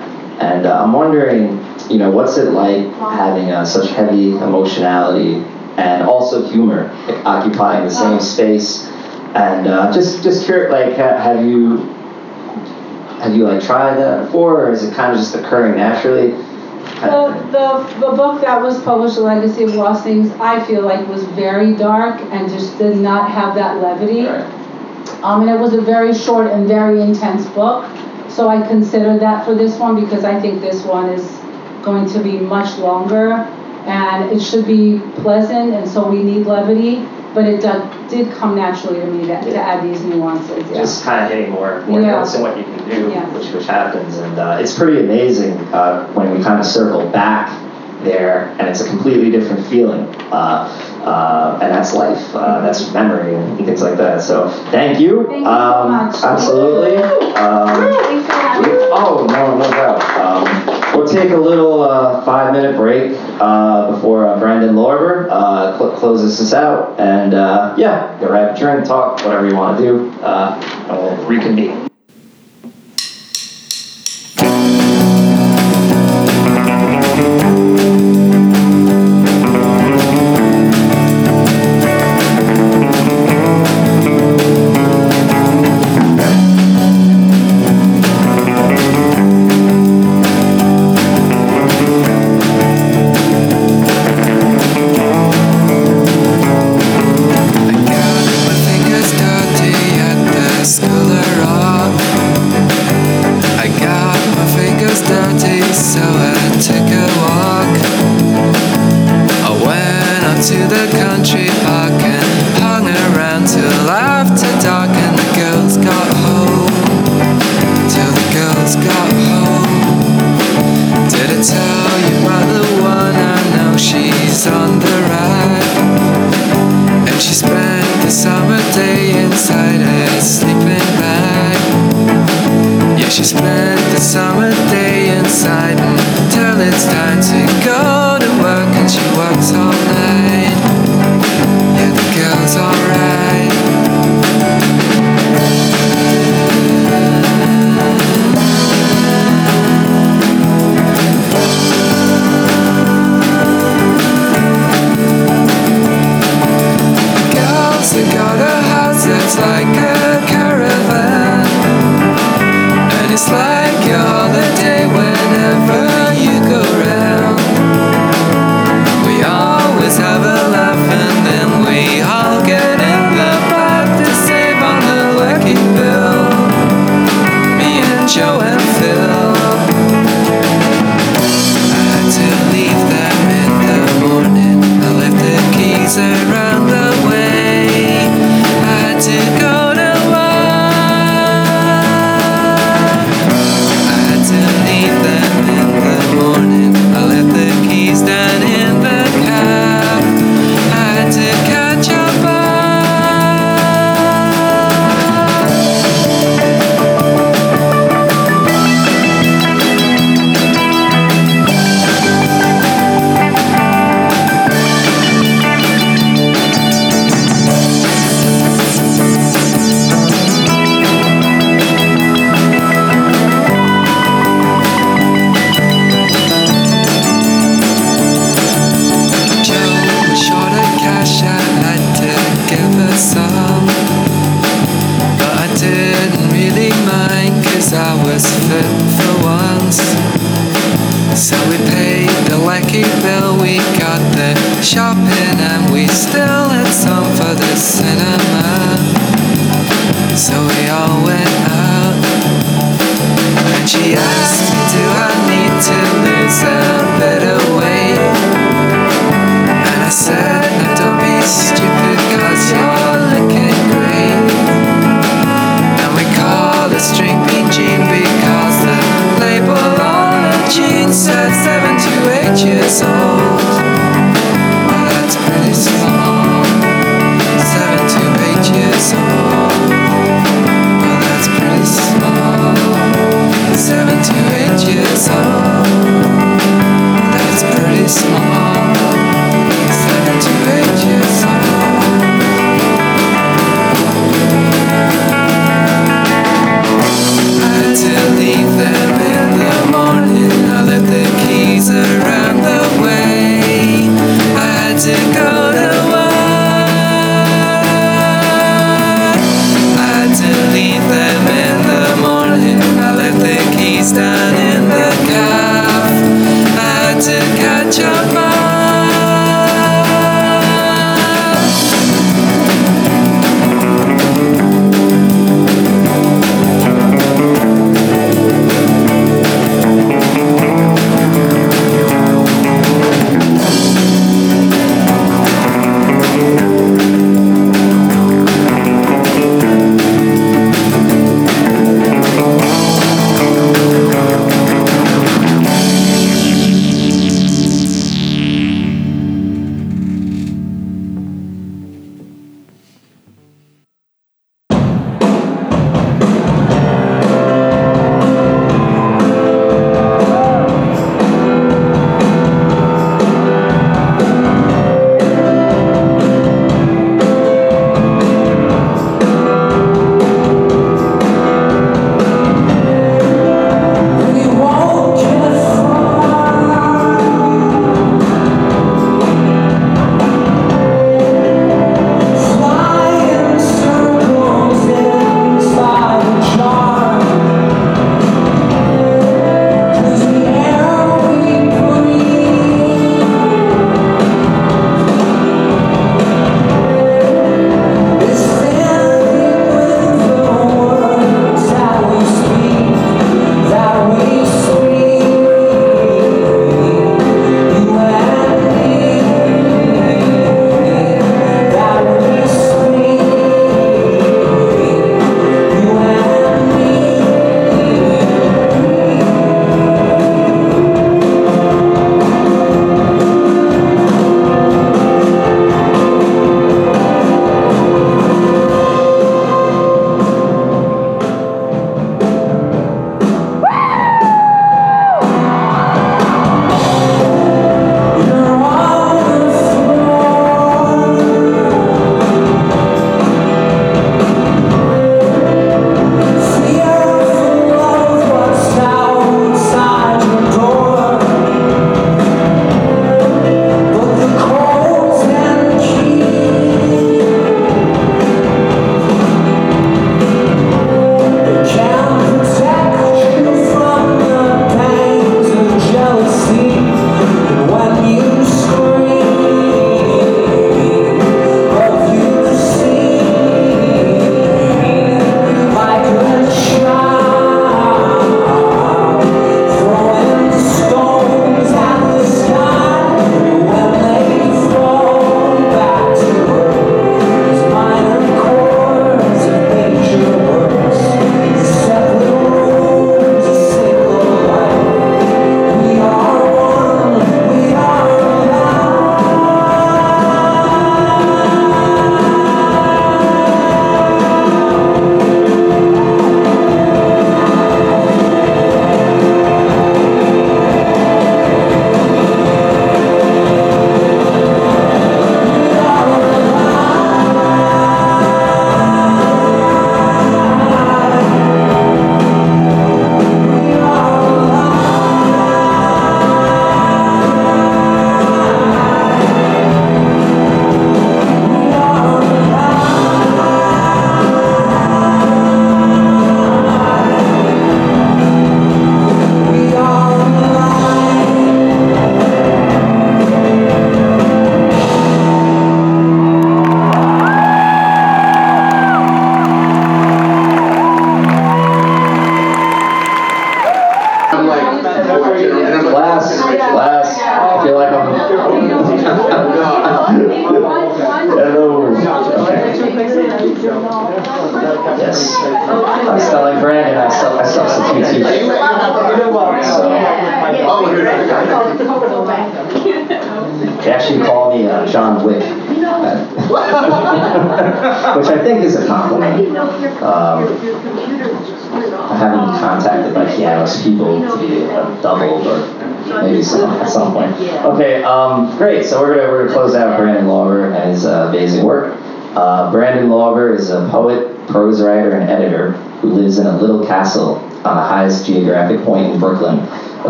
and uh, I'm wondering, you know, what's it like having uh, such heavy emotionality and also humor occupying the same space, and uh, just just curious, like, have you have you like tried that before, or is it kind of just occurring naturally? The, the, the book that was published, The Legacy of Lost Things, I feel like was very dark and just did not have that levity. Right. Um, and it was a very short and very intense book. So I considered that for this one because I think this one is going to be much longer and it should be pleasant and so we need levity. But it did, did come naturally to me to, to add these nuances. Yeah. just kind of hitting more, more Yeah. notes in what you can do, Yes. which, which happens. And uh, it's pretty amazing uh, when we kind of circle back there, and it's a completely different feeling. Uh, uh, and that's life, uh, that's memory, and things like that. So thank you. Thank you so um, much. Absolutely. Um, Thanks for. Oh, no, no doubt. Um, we'll take a little uh, five minute break uh, before uh, Brandon Lorber uh, cl- closes us out. And uh, yeah, go grab a drink, talk, whatever you want to do, uh, and we'll reconvene.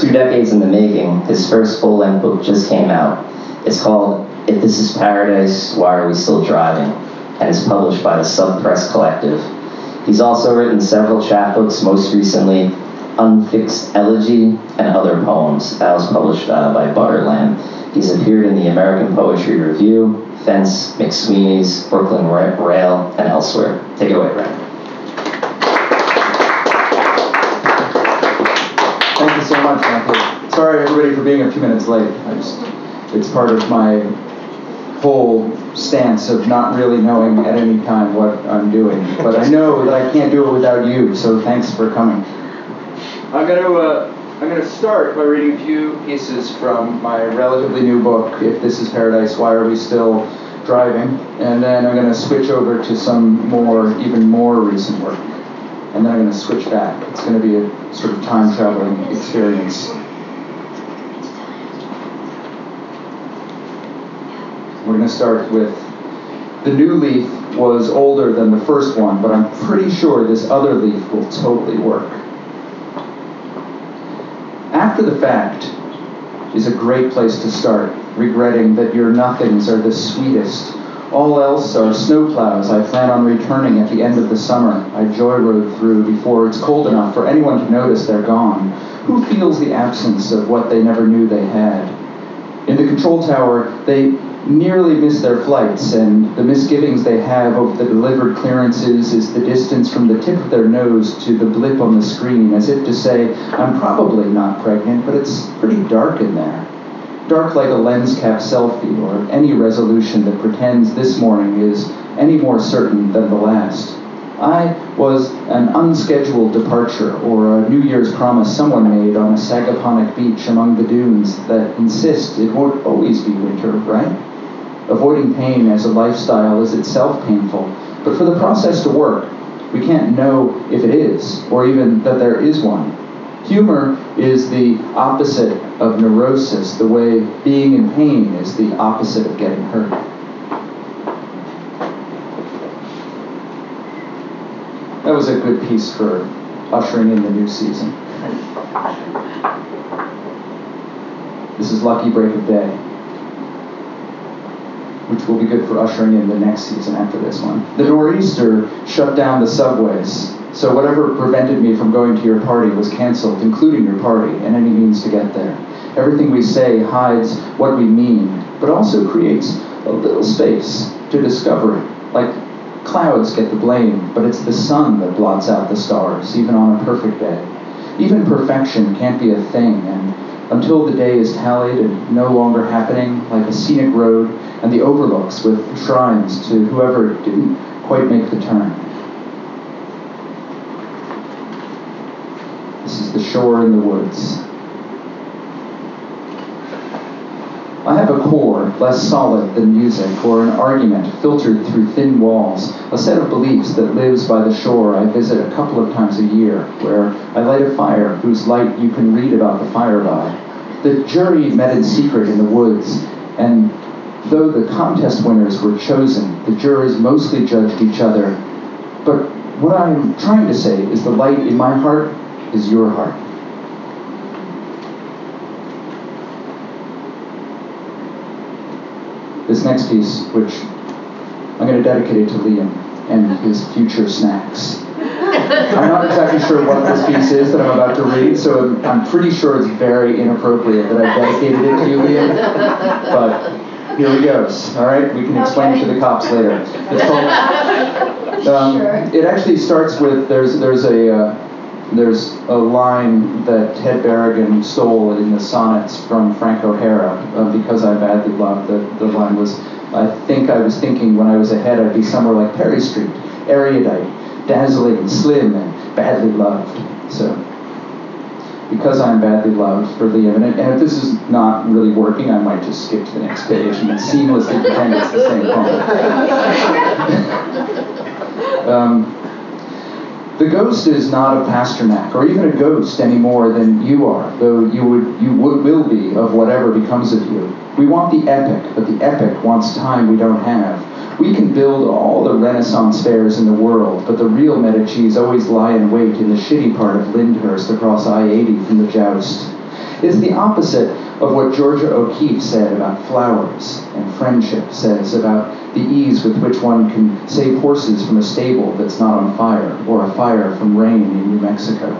Two decades in the making, his first full-length book just came out. It's called "If This Is Paradise, Why Are We Still Driving?" and is published by the Subpress Collective. He's also written several chapbooks, most recently Unfixed Elegy and Other Poems. That was published uh, by Butterland. He's appeared in the American Poetry Review, Fence, McSweeney's, Brooklyn Rail, and elsewhere. Take it away, Brandon. Thank you so much, Michael. Sorry, everybody, for being a few minutes late. Just, it's part of my whole stance of not really knowing at any time what I'm doing. But I know that I can't do it without you, so thanks for coming. I'm going to uh, I'm going to start by reading a few pieces from my relatively new book, If This Is Paradise, Why Are We Still Driving? And then I'm going to switch over to some more, even more recent work. And then I'm going to switch back. It's going to be a sort of time traveling experience. We're going to start with the new leaf was older than the first one, but I'm pretty sure this other leaf will totally work. After the fact is a great place to start, regretting that your nothings are the sweetest. All else are snowplows I plan on returning at the end of the summer. I joyrode through before it's cold enough for anyone to notice they're gone. Who feels the absence of what they never knew they had? In the control tower, they nearly miss their flights, and the misgivings they have over the delivered clearances is the distance from the tip of their nose to the blip on the screen, as if to say, I'm probably not pregnant, but it's pretty dark in there. Dark like a lens cap selfie, or any resolution that pretends this morning is any more certain than the last. I was an unscheduled departure or a New Year's promise someone made on a Sagaponack beach among the dunes that insist it won't always be winter, right? Avoiding pain as a lifestyle is itself painful, but for the process to work, we can't know if it is, or even that there is one. Humor is the opposite of neurosis, the way being in pain is the opposite of getting hurt. That was a good piece for ushering in the new season. This is Lucky Break of Day, which will be good for ushering in the next season after this one. The nor'easter shut down the subways, so whatever prevented me from going to your party was canceled, including your party and any means to get there. Everything we say hides what we mean, but also creates a little space to discover it, like Clouds get the blame, but it's the sun that blots out the stars, even on a perfect day. Even perfection can't be a thing, and until the day is tallied and no longer happening, like a scenic road and the overlooks with shrines to whoever didn't quite make the turn. This is the shore in the woods. I have a core less solid than music or an argument filtered through thin walls, a set of beliefs that lives by the shore I visit a couple of times a year, where I light a fire whose light you can read about the fire by. The jury met in secret in the woods, and though the contest winners were chosen, the jurors mostly judged each other. But what I'm trying to say is the light in my heart is your heart. this next piece, which I'm going to dedicate it to Liam and his future snacks. I'm not exactly sure what this piece is that I'm about to read, so I'm pretty sure it's very inappropriate that I dedicated it to you, Liam. But here we goes. All right, we can explain it to the cops later. It's called. Um, It actually starts with there's there's a uh, there's a line that Ted Berrigan stole in the sonnets from Frank O'Hara uh, because I badly loved. The, the line was, I think I was thinking when I was ahead I'd be somewhere like Perry Street, erudite, dazzling, slim, and badly loved. So, because I'm badly loved for the imminent, and if this is not really working, I might just skip to the next page and seamlessly pretend it's the same <laughs> poem. <laughs> um, the ghost is not a Pasternak, or even a ghost any more than you are, though you would you would, will be of whatever becomes of you. We want the epic, but the epic wants time we don't have. We can build all the Renaissance fairs in the world, but the real Medicis always lie in wait in the shitty part of Lyndhurst across I-80 from the joust. It's the opposite of what Georgia O'Keeffe said about flowers, and friendship says about the ease with which one can save horses from a stable that's not on fire, or a fire from rain in New Mexico.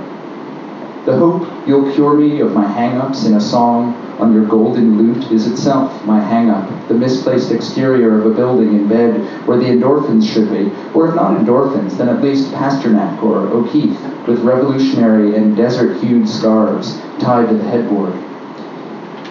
The hope you'll cure me of my hang-ups in a song on your golden lute is itself my hang-up, the misplaced exterior of a building in bed where the endorphins should be, or if not endorphins, then at least Pasternak or O'Keeffe with revolutionary and desert-hued scarves tied to the headboard.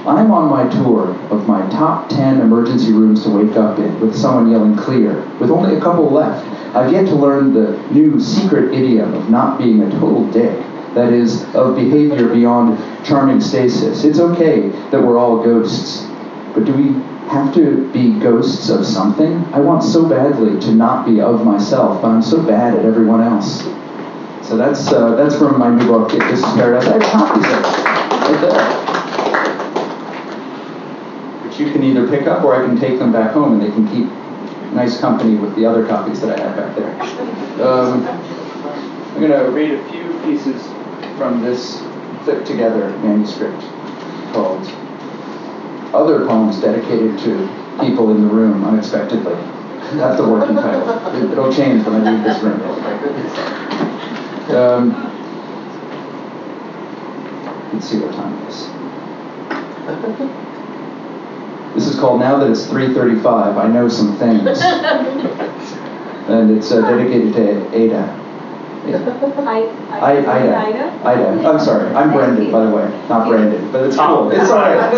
I'm on my tour of my top 10 emergency rooms to wake up in with someone yelling clear, with only a couple left. I've yet to learn the new secret idiom of not being a total dick that is, of behavior beyond charming stasis. It's okay that we're all ghosts, but do we have to be ghosts of something? I want so badly to not be of myself, but I'm so bad at everyone else. So that's uh, that's from my new book, If This Is Paradise. I have copies of it right there. You can either pick up or I can take them back home and they can keep nice company with the other copies that I have back there. Um, I'm going to read a few pieces from this clipped together manuscript called Other Poems Dedicated to People in the Room Unexpectedly. That's the working title. It, it'll change when I leave this room. Um, let's see what time it is. This is called Now That It's 3.35, I Know Some Things. <laughs> and it's uh, dedicated to Ada. I, I, Ida. Ida? Ida. I'm sorry. I'm Brendan, by the way. Not Brandon, but it's cool. It's all right.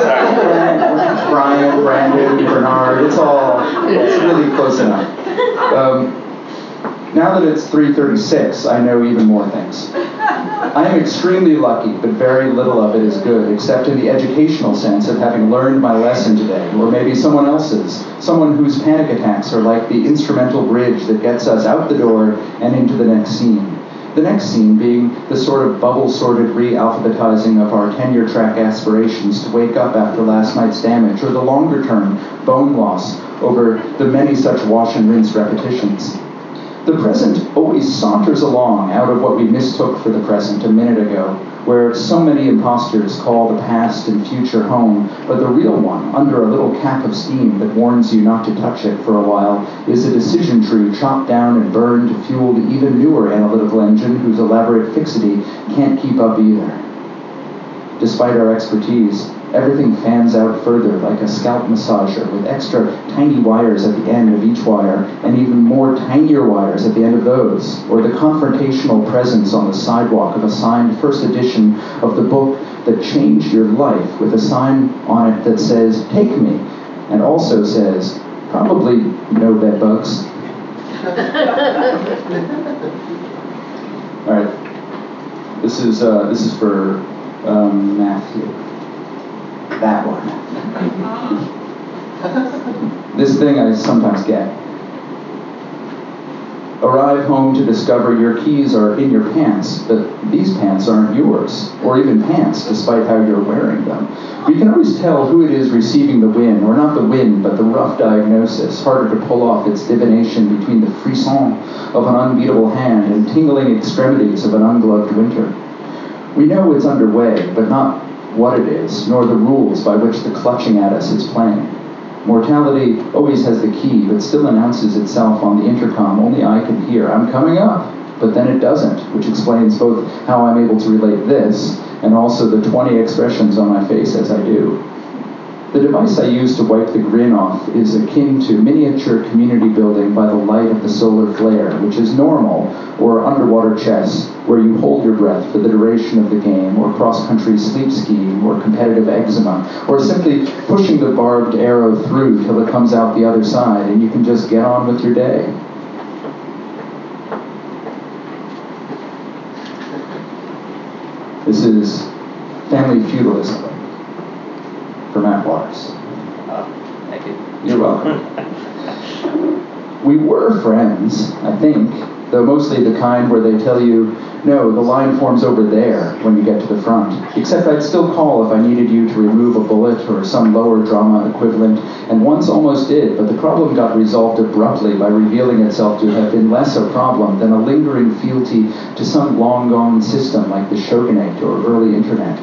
Brian, Brandon, Bernard. It's all. It's really close enough. Um, now that it's 3:36, I know even more things. I am extremely lucky, but very little of it is good, except in the educational sense of having learned my lesson today, or maybe someone else's, someone whose panic attacks are like the instrumental bridge that gets us out the door and into the next scene. The next scene being the sort of bubble sorted re alphabetizing of our tenure track aspirations to wake up after last night's damage, or the longer term bone loss over the many such wash and rinse repetitions. The present always saunters along out of what we mistook for the present a minute ago, where so many impostors call the past and future home, but the real one, under a little cap of steam that warns you not to touch it for a while, is a decision tree chopped down and burned to fuel the even newer analytical engine whose elaborate fixity can't keep up either. Despite our expertise, everything fans out further like a scalp massager with extra tiny wires at the end of each wire and even more tinier wires at the end of those, or the confrontational presence on the sidewalk of a signed first edition of the book that changed your life with a sign on it that says, Take me, and also says, Probably no bed bugs. <laughs> All right. This is uh, this is for um, Matthew. That one. this thing I sometimes get. Arrive home to discover your keys are in your pants, but these pants aren't yours, or even pants, despite how you're wearing them. We can always tell who it is receiving the win, or not the win, but the rough diagnosis, harder to pull off its divination between the frisson of an unbeatable hand and tingling extremities of an ungloved winter. We know it's underway, but not what it is, nor the rules by which the clutching at us is playing. Mortality always has the key, but still announces itself on the intercom only I can hear. I'm coming up, but then it doesn't, which explains both how I'm able to relate this and also the 20 expressions on my face as I do. The device I use to wipe the grin off is akin to miniature community building by the light of the solar flare, which is normal, or underwater chess, where you hold your breath for the duration of the game, or cross country sleep skiing, or competitive eczema, or simply pushing the barbed arrow through till it comes out the other side and you can just get on with your day. This is family feudalism for Matt Waters. Thank you. You're welcome. we were friends, I think, though mostly the kind where they tell you, no, the line forms over there when you get to the front. Except I'd still call if I needed you to remove a bullet or some lower drama equivalent, and once almost did, but the problem got resolved abruptly by revealing itself to have been less a problem than a lingering fealty to some long gone system like the shogunate or early internet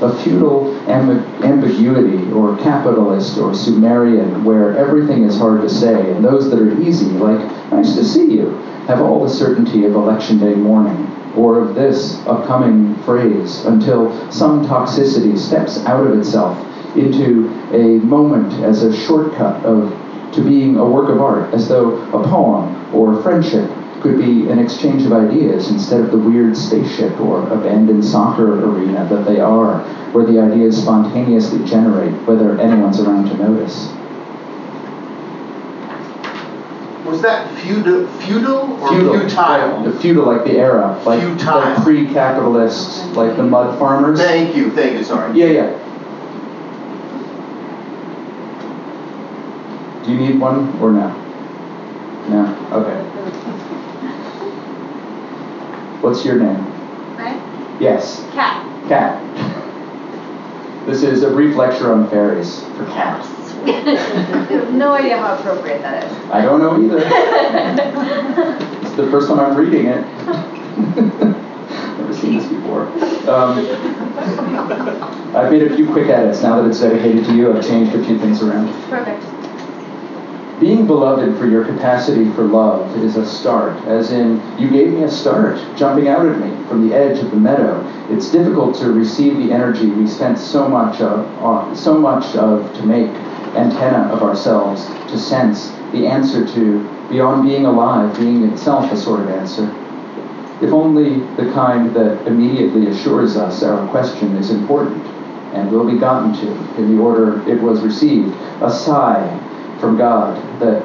a feudal amb- ambiguity or capitalist or Sumerian where everything is hard to say and those that are easy, like, nice to see you, have all the certainty of election day morning or of this upcoming phrase until some toxicity steps out of itself into a moment as a shortcut of to being a work of art, as though a poem or friendship could be an exchange of ideas instead of the weird spaceship or abandoned soccer arena that they are, where the ideas spontaneously generate whether anyone's around to notice. Was that feudal, feudal or Feudal, futile? The feudal, like the era, like Futile. the pre-capitalist, like the mud farmers. Thank you, thank you, sorry. Yeah, yeah. Do you need one or no? No? Okay. What's your name? Right? Yes, Cat. Cat. This is a brief lecture on fairies for cats. <laughs> I have no idea how appropriate that is. I don't know either. <laughs> It's the first time I'm reading it. Never seen this before. Um, I've made a few quick edits. Now that it's dedicated to you, I've changed a few things around. Perfect. Being beloved for your capacity for love is a start, as in, you gave me a start, jumping out at me from the edge of the meadow. It's difficult to receive the energy we spent so much of, so much of to make antenna of ourselves, to sense the answer to, beyond being alive, being itself a sort of answer. If only the kind that immediately assures us our question is important and will be gotten to in the order it was received, a sigh from God that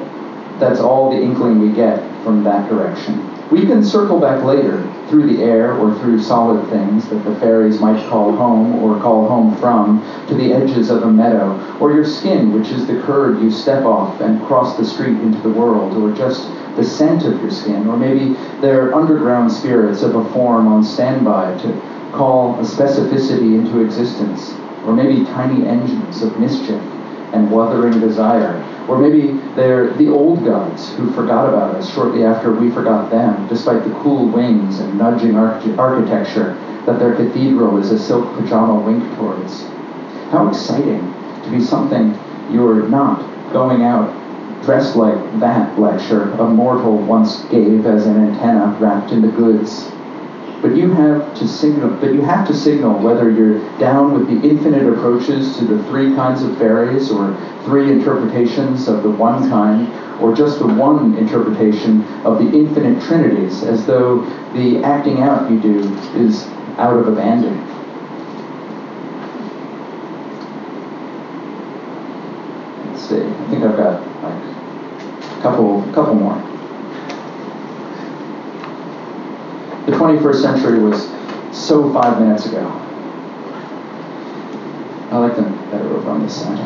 that's all the inkling we get from that direction. We can circle back later through the air or through solid things that the fairies might call home or call home from to the edges of a meadow or your skin, which is the curb you step off and cross the street into the world, or just the scent of your skin, or maybe they're underground spirits of a form on standby to call a specificity into existence, or maybe tiny engines of mischief and wuthering desire. Or maybe they're the old gods who forgot about us shortly after we forgot them, despite the cool wings and nudging arch- architecture that their cathedral is a silk pajama wink towards. How exciting to be something you're not going out dressed like that lecture a mortal once gave as an antenna wrapped in the goods but you have to signal but you have to signal whether you're down with the infinite approaches to the three kinds of fairies or three interpretations of the one kind or just the one interpretation of the infinite trinities as though the acting out you do is out of abandon. Let's see. I think i've got like a couple couple more the 21st century was so five minutes ago. I like them better over on this side.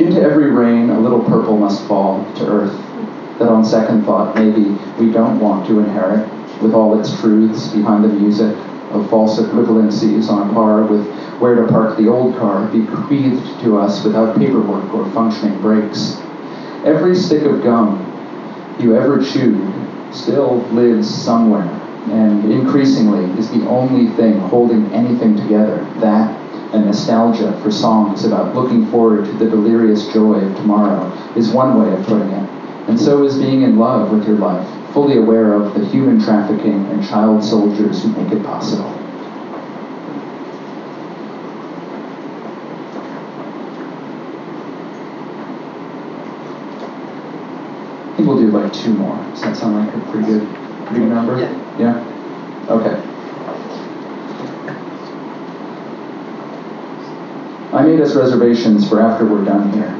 Into every rain, a little purple must fall to earth, that on second thought, maybe we don't want to inherit, with all its truths behind the music of false equivalencies on a par with where to park the old car bequeathed to us without paperwork or functioning brakes. Every stick of gum you ever chewed still lives somewhere, and increasingly is the only thing holding anything together. That and nostalgia for songs about looking forward to the delirious joy of tomorrow is one way of putting it. And so is being in love with your life, fully aware of the human trafficking and child soldiers who make it possible. I think we'll do like two more. Does that sound like a pretty good, pretty good number? Yeah. Yeah? Okay. I made us reservations for after we're done here.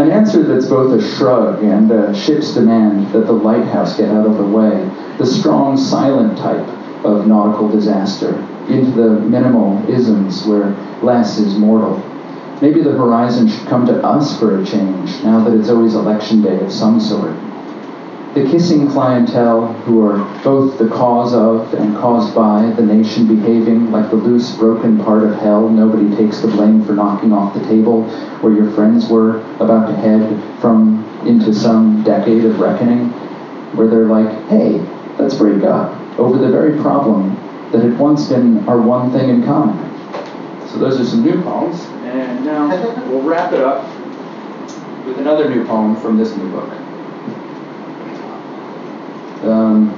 An answer that's both a shrug and a ship's demand that the lighthouse get out of the way, the strong, silent type of nautical disaster, into the minimal isms where less is mortal. Maybe the horizon should come to us for a change, now that it's always election day of some sort. The kissing clientele, who are both the cause of and caused by the nation behaving like the loose, broken part of hell nobody takes the blame for knocking off the table where your friends were about to head from into some decade of reckoning, where they're like, hey, let's break up over the very problem that had once been our one thing in common. So those are some new poems, and now we'll wrap it up with another new poem from this new book. Um,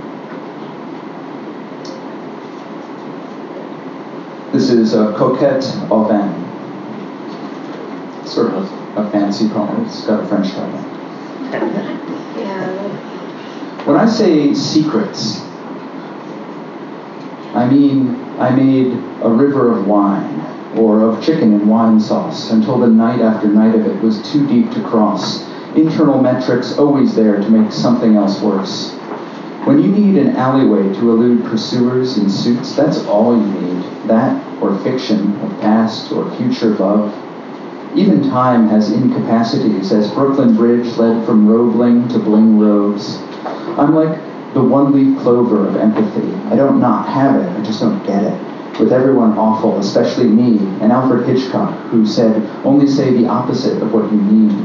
this is a Coquette au vin. Sort of a fancy poem. It's got a French title. When I say secrets, I mean I made a river of wine or of chicken and wine sauce until the night after night of it was too deep to cross. Internal metrics always there to make something else worse. When you need an alleyway to elude pursuers in suits, that's all you need. That or fiction of past or future love. Even time has incapacities, as Brooklyn Bridge led from Roebling to Bling Roads. I'm like the one-leaf clover of empathy. I don't not have it, I just don't get it. With everyone awful, especially me, and Alfred Hitchcock, who said, only say the opposite of what you need.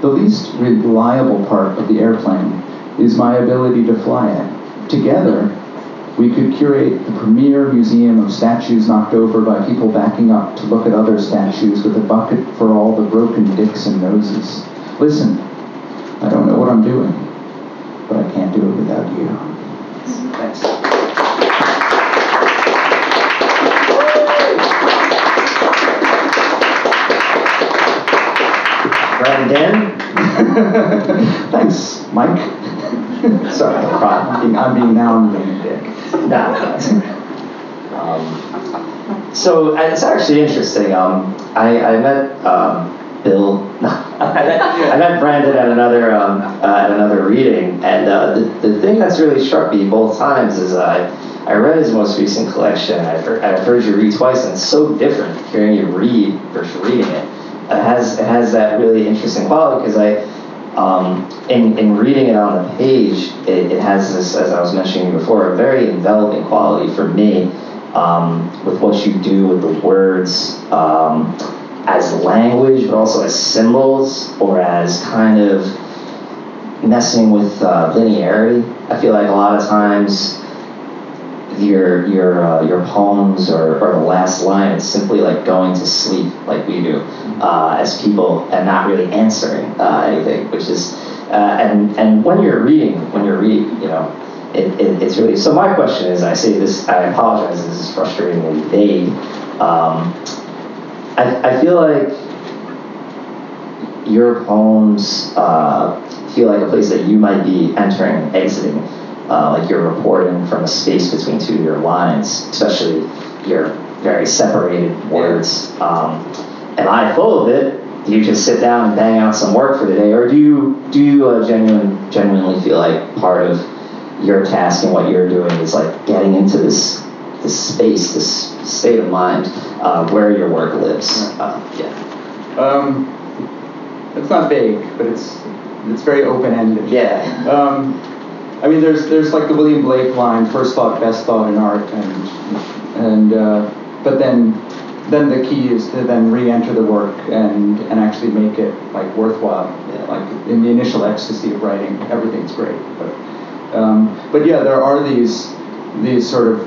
The least reliable part of the airplane is my ability to fly it. Together, we could curate the premier museum of statues knocked over by people backing up to look at other statues with a bucket for all the broken dicks and noses. Listen, I don't know what I'm doing, but I can't do it without you. Brandon? <laughs> Thanks, Mike. <laughs> Sorry, I'm being, I'm being now I'm being dick. Um, so uh, it's actually interesting. Um, I, I met um, Bill. <laughs> I, met, I met Brandon at another um, uh, at another reading, and uh, the, the thing that's really struck me both times is I I read his most recent collection. I've heard, I've heard you read twice, and it's so different hearing you read versus reading it. It has has that really interesting quality because I um, in, in reading it on the page, it, it has this, as I was mentioning before, a very enveloping quality for me um, with what you do with the words um, as language, but also as symbols or as kind of messing with uh, linearity. I feel like a lot of times your your uh, your poems or, or the last line. Is simply like going to sleep like we do uh, as people and not really answering uh, anything which is uh, and and when you're reading when you're reading you know it, it, it's really so my question is I say this I apologize this is frustratingly vague um, I, I feel like your poems uh, feel like a place that you might be entering exiting uh, like you're reporting from a space between two of your lines, especially your very separated words. Um, am I full of it? Do you just sit down and bang out some work for the day, or do you do you uh, genuine, genuinely feel like part of your task and what you're doing is like getting into this this space, this state of mind uh, where your work lives? Uh, yeah. Um, it's not vague, but it's it's very open ended. Yeah. Um, I mean, there's there's like the William Blake line, first thought, best thought in art, and and uh, but then then the key is to then re-enter the work and and actually make it like worthwhile. Yeah. Like in the initial ecstasy of writing, everything's great, but um, but yeah, there are these these sort of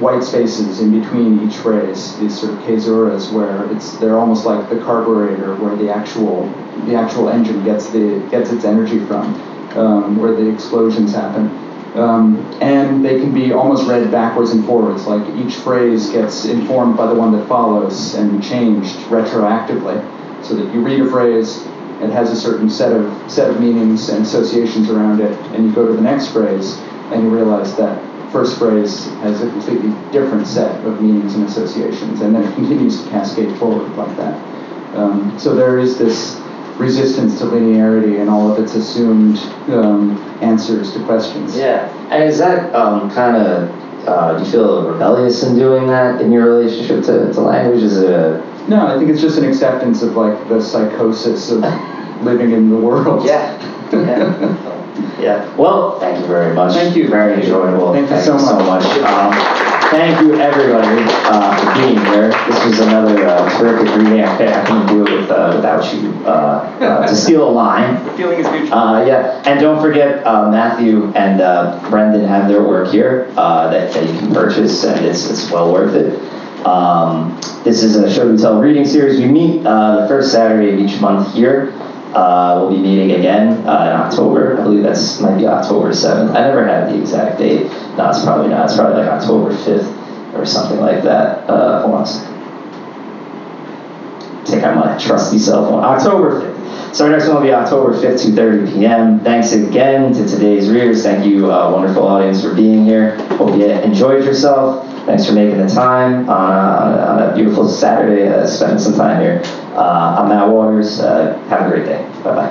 white spaces in between each phrase, these sort of caesuras where it's they're almost like the carburetor where the actual the actual engine gets the gets its energy from um, where the explosions happen. Um, and they can be almost read backwards and forwards, like each phrase gets informed by the one that follows and changed retroactively. So that you read a phrase, it has a certain set of set of meanings and associations around it, and you go to the next phrase, and you realize that first phrase has a completely different set of meanings and associations, and then it continues to cascade forward like that. Um, so there is this resistance to linearity and all of its assumed um, answers to questions. Yeah, and is that um, kind of, uh, do you feel rebellious in doing that in your relationship to, to language? Is it a, No, I think it's just an acceptance of like the psychosis of <laughs> living in the world. yeah, <laughs> yeah. yeah. Well, thank you very much. Thank you. Very enjoyable. Thank you so much. Um, thank you, everybody, uh, for being here. This was another uh, terrific reading. I, couldn't do it with, uh, without you. Uh, uh, to steal a line, The feeling is mutual. Uh, yeah, and don't forget uh, Matthew and uh, Brendan have their work here uh, that, that you can purchase, and it's, it's well worth it. Um, this is a show and tell reading series. We meet uh, the first Saturday of each month here. Uh, we'll be meeting again uh, in October. I believe that's might be October 7th. I never had the exact date. No, it's probably not. It's probably like October 5th or something like that. Uh, hold on take out my trusty cell phone. October 5th. So our next one will be October 5th, 2.30 p.m. Thanks again to today's readers. Thank you, uh, wonderful audience, for being here. Hope you enjoyed yourself. Thanks for making the time on a, on a, on a beautiful Saturday, uh, spending some time here. Uh, I'm Matt Waters. Uh, have a great day. Bye-bye.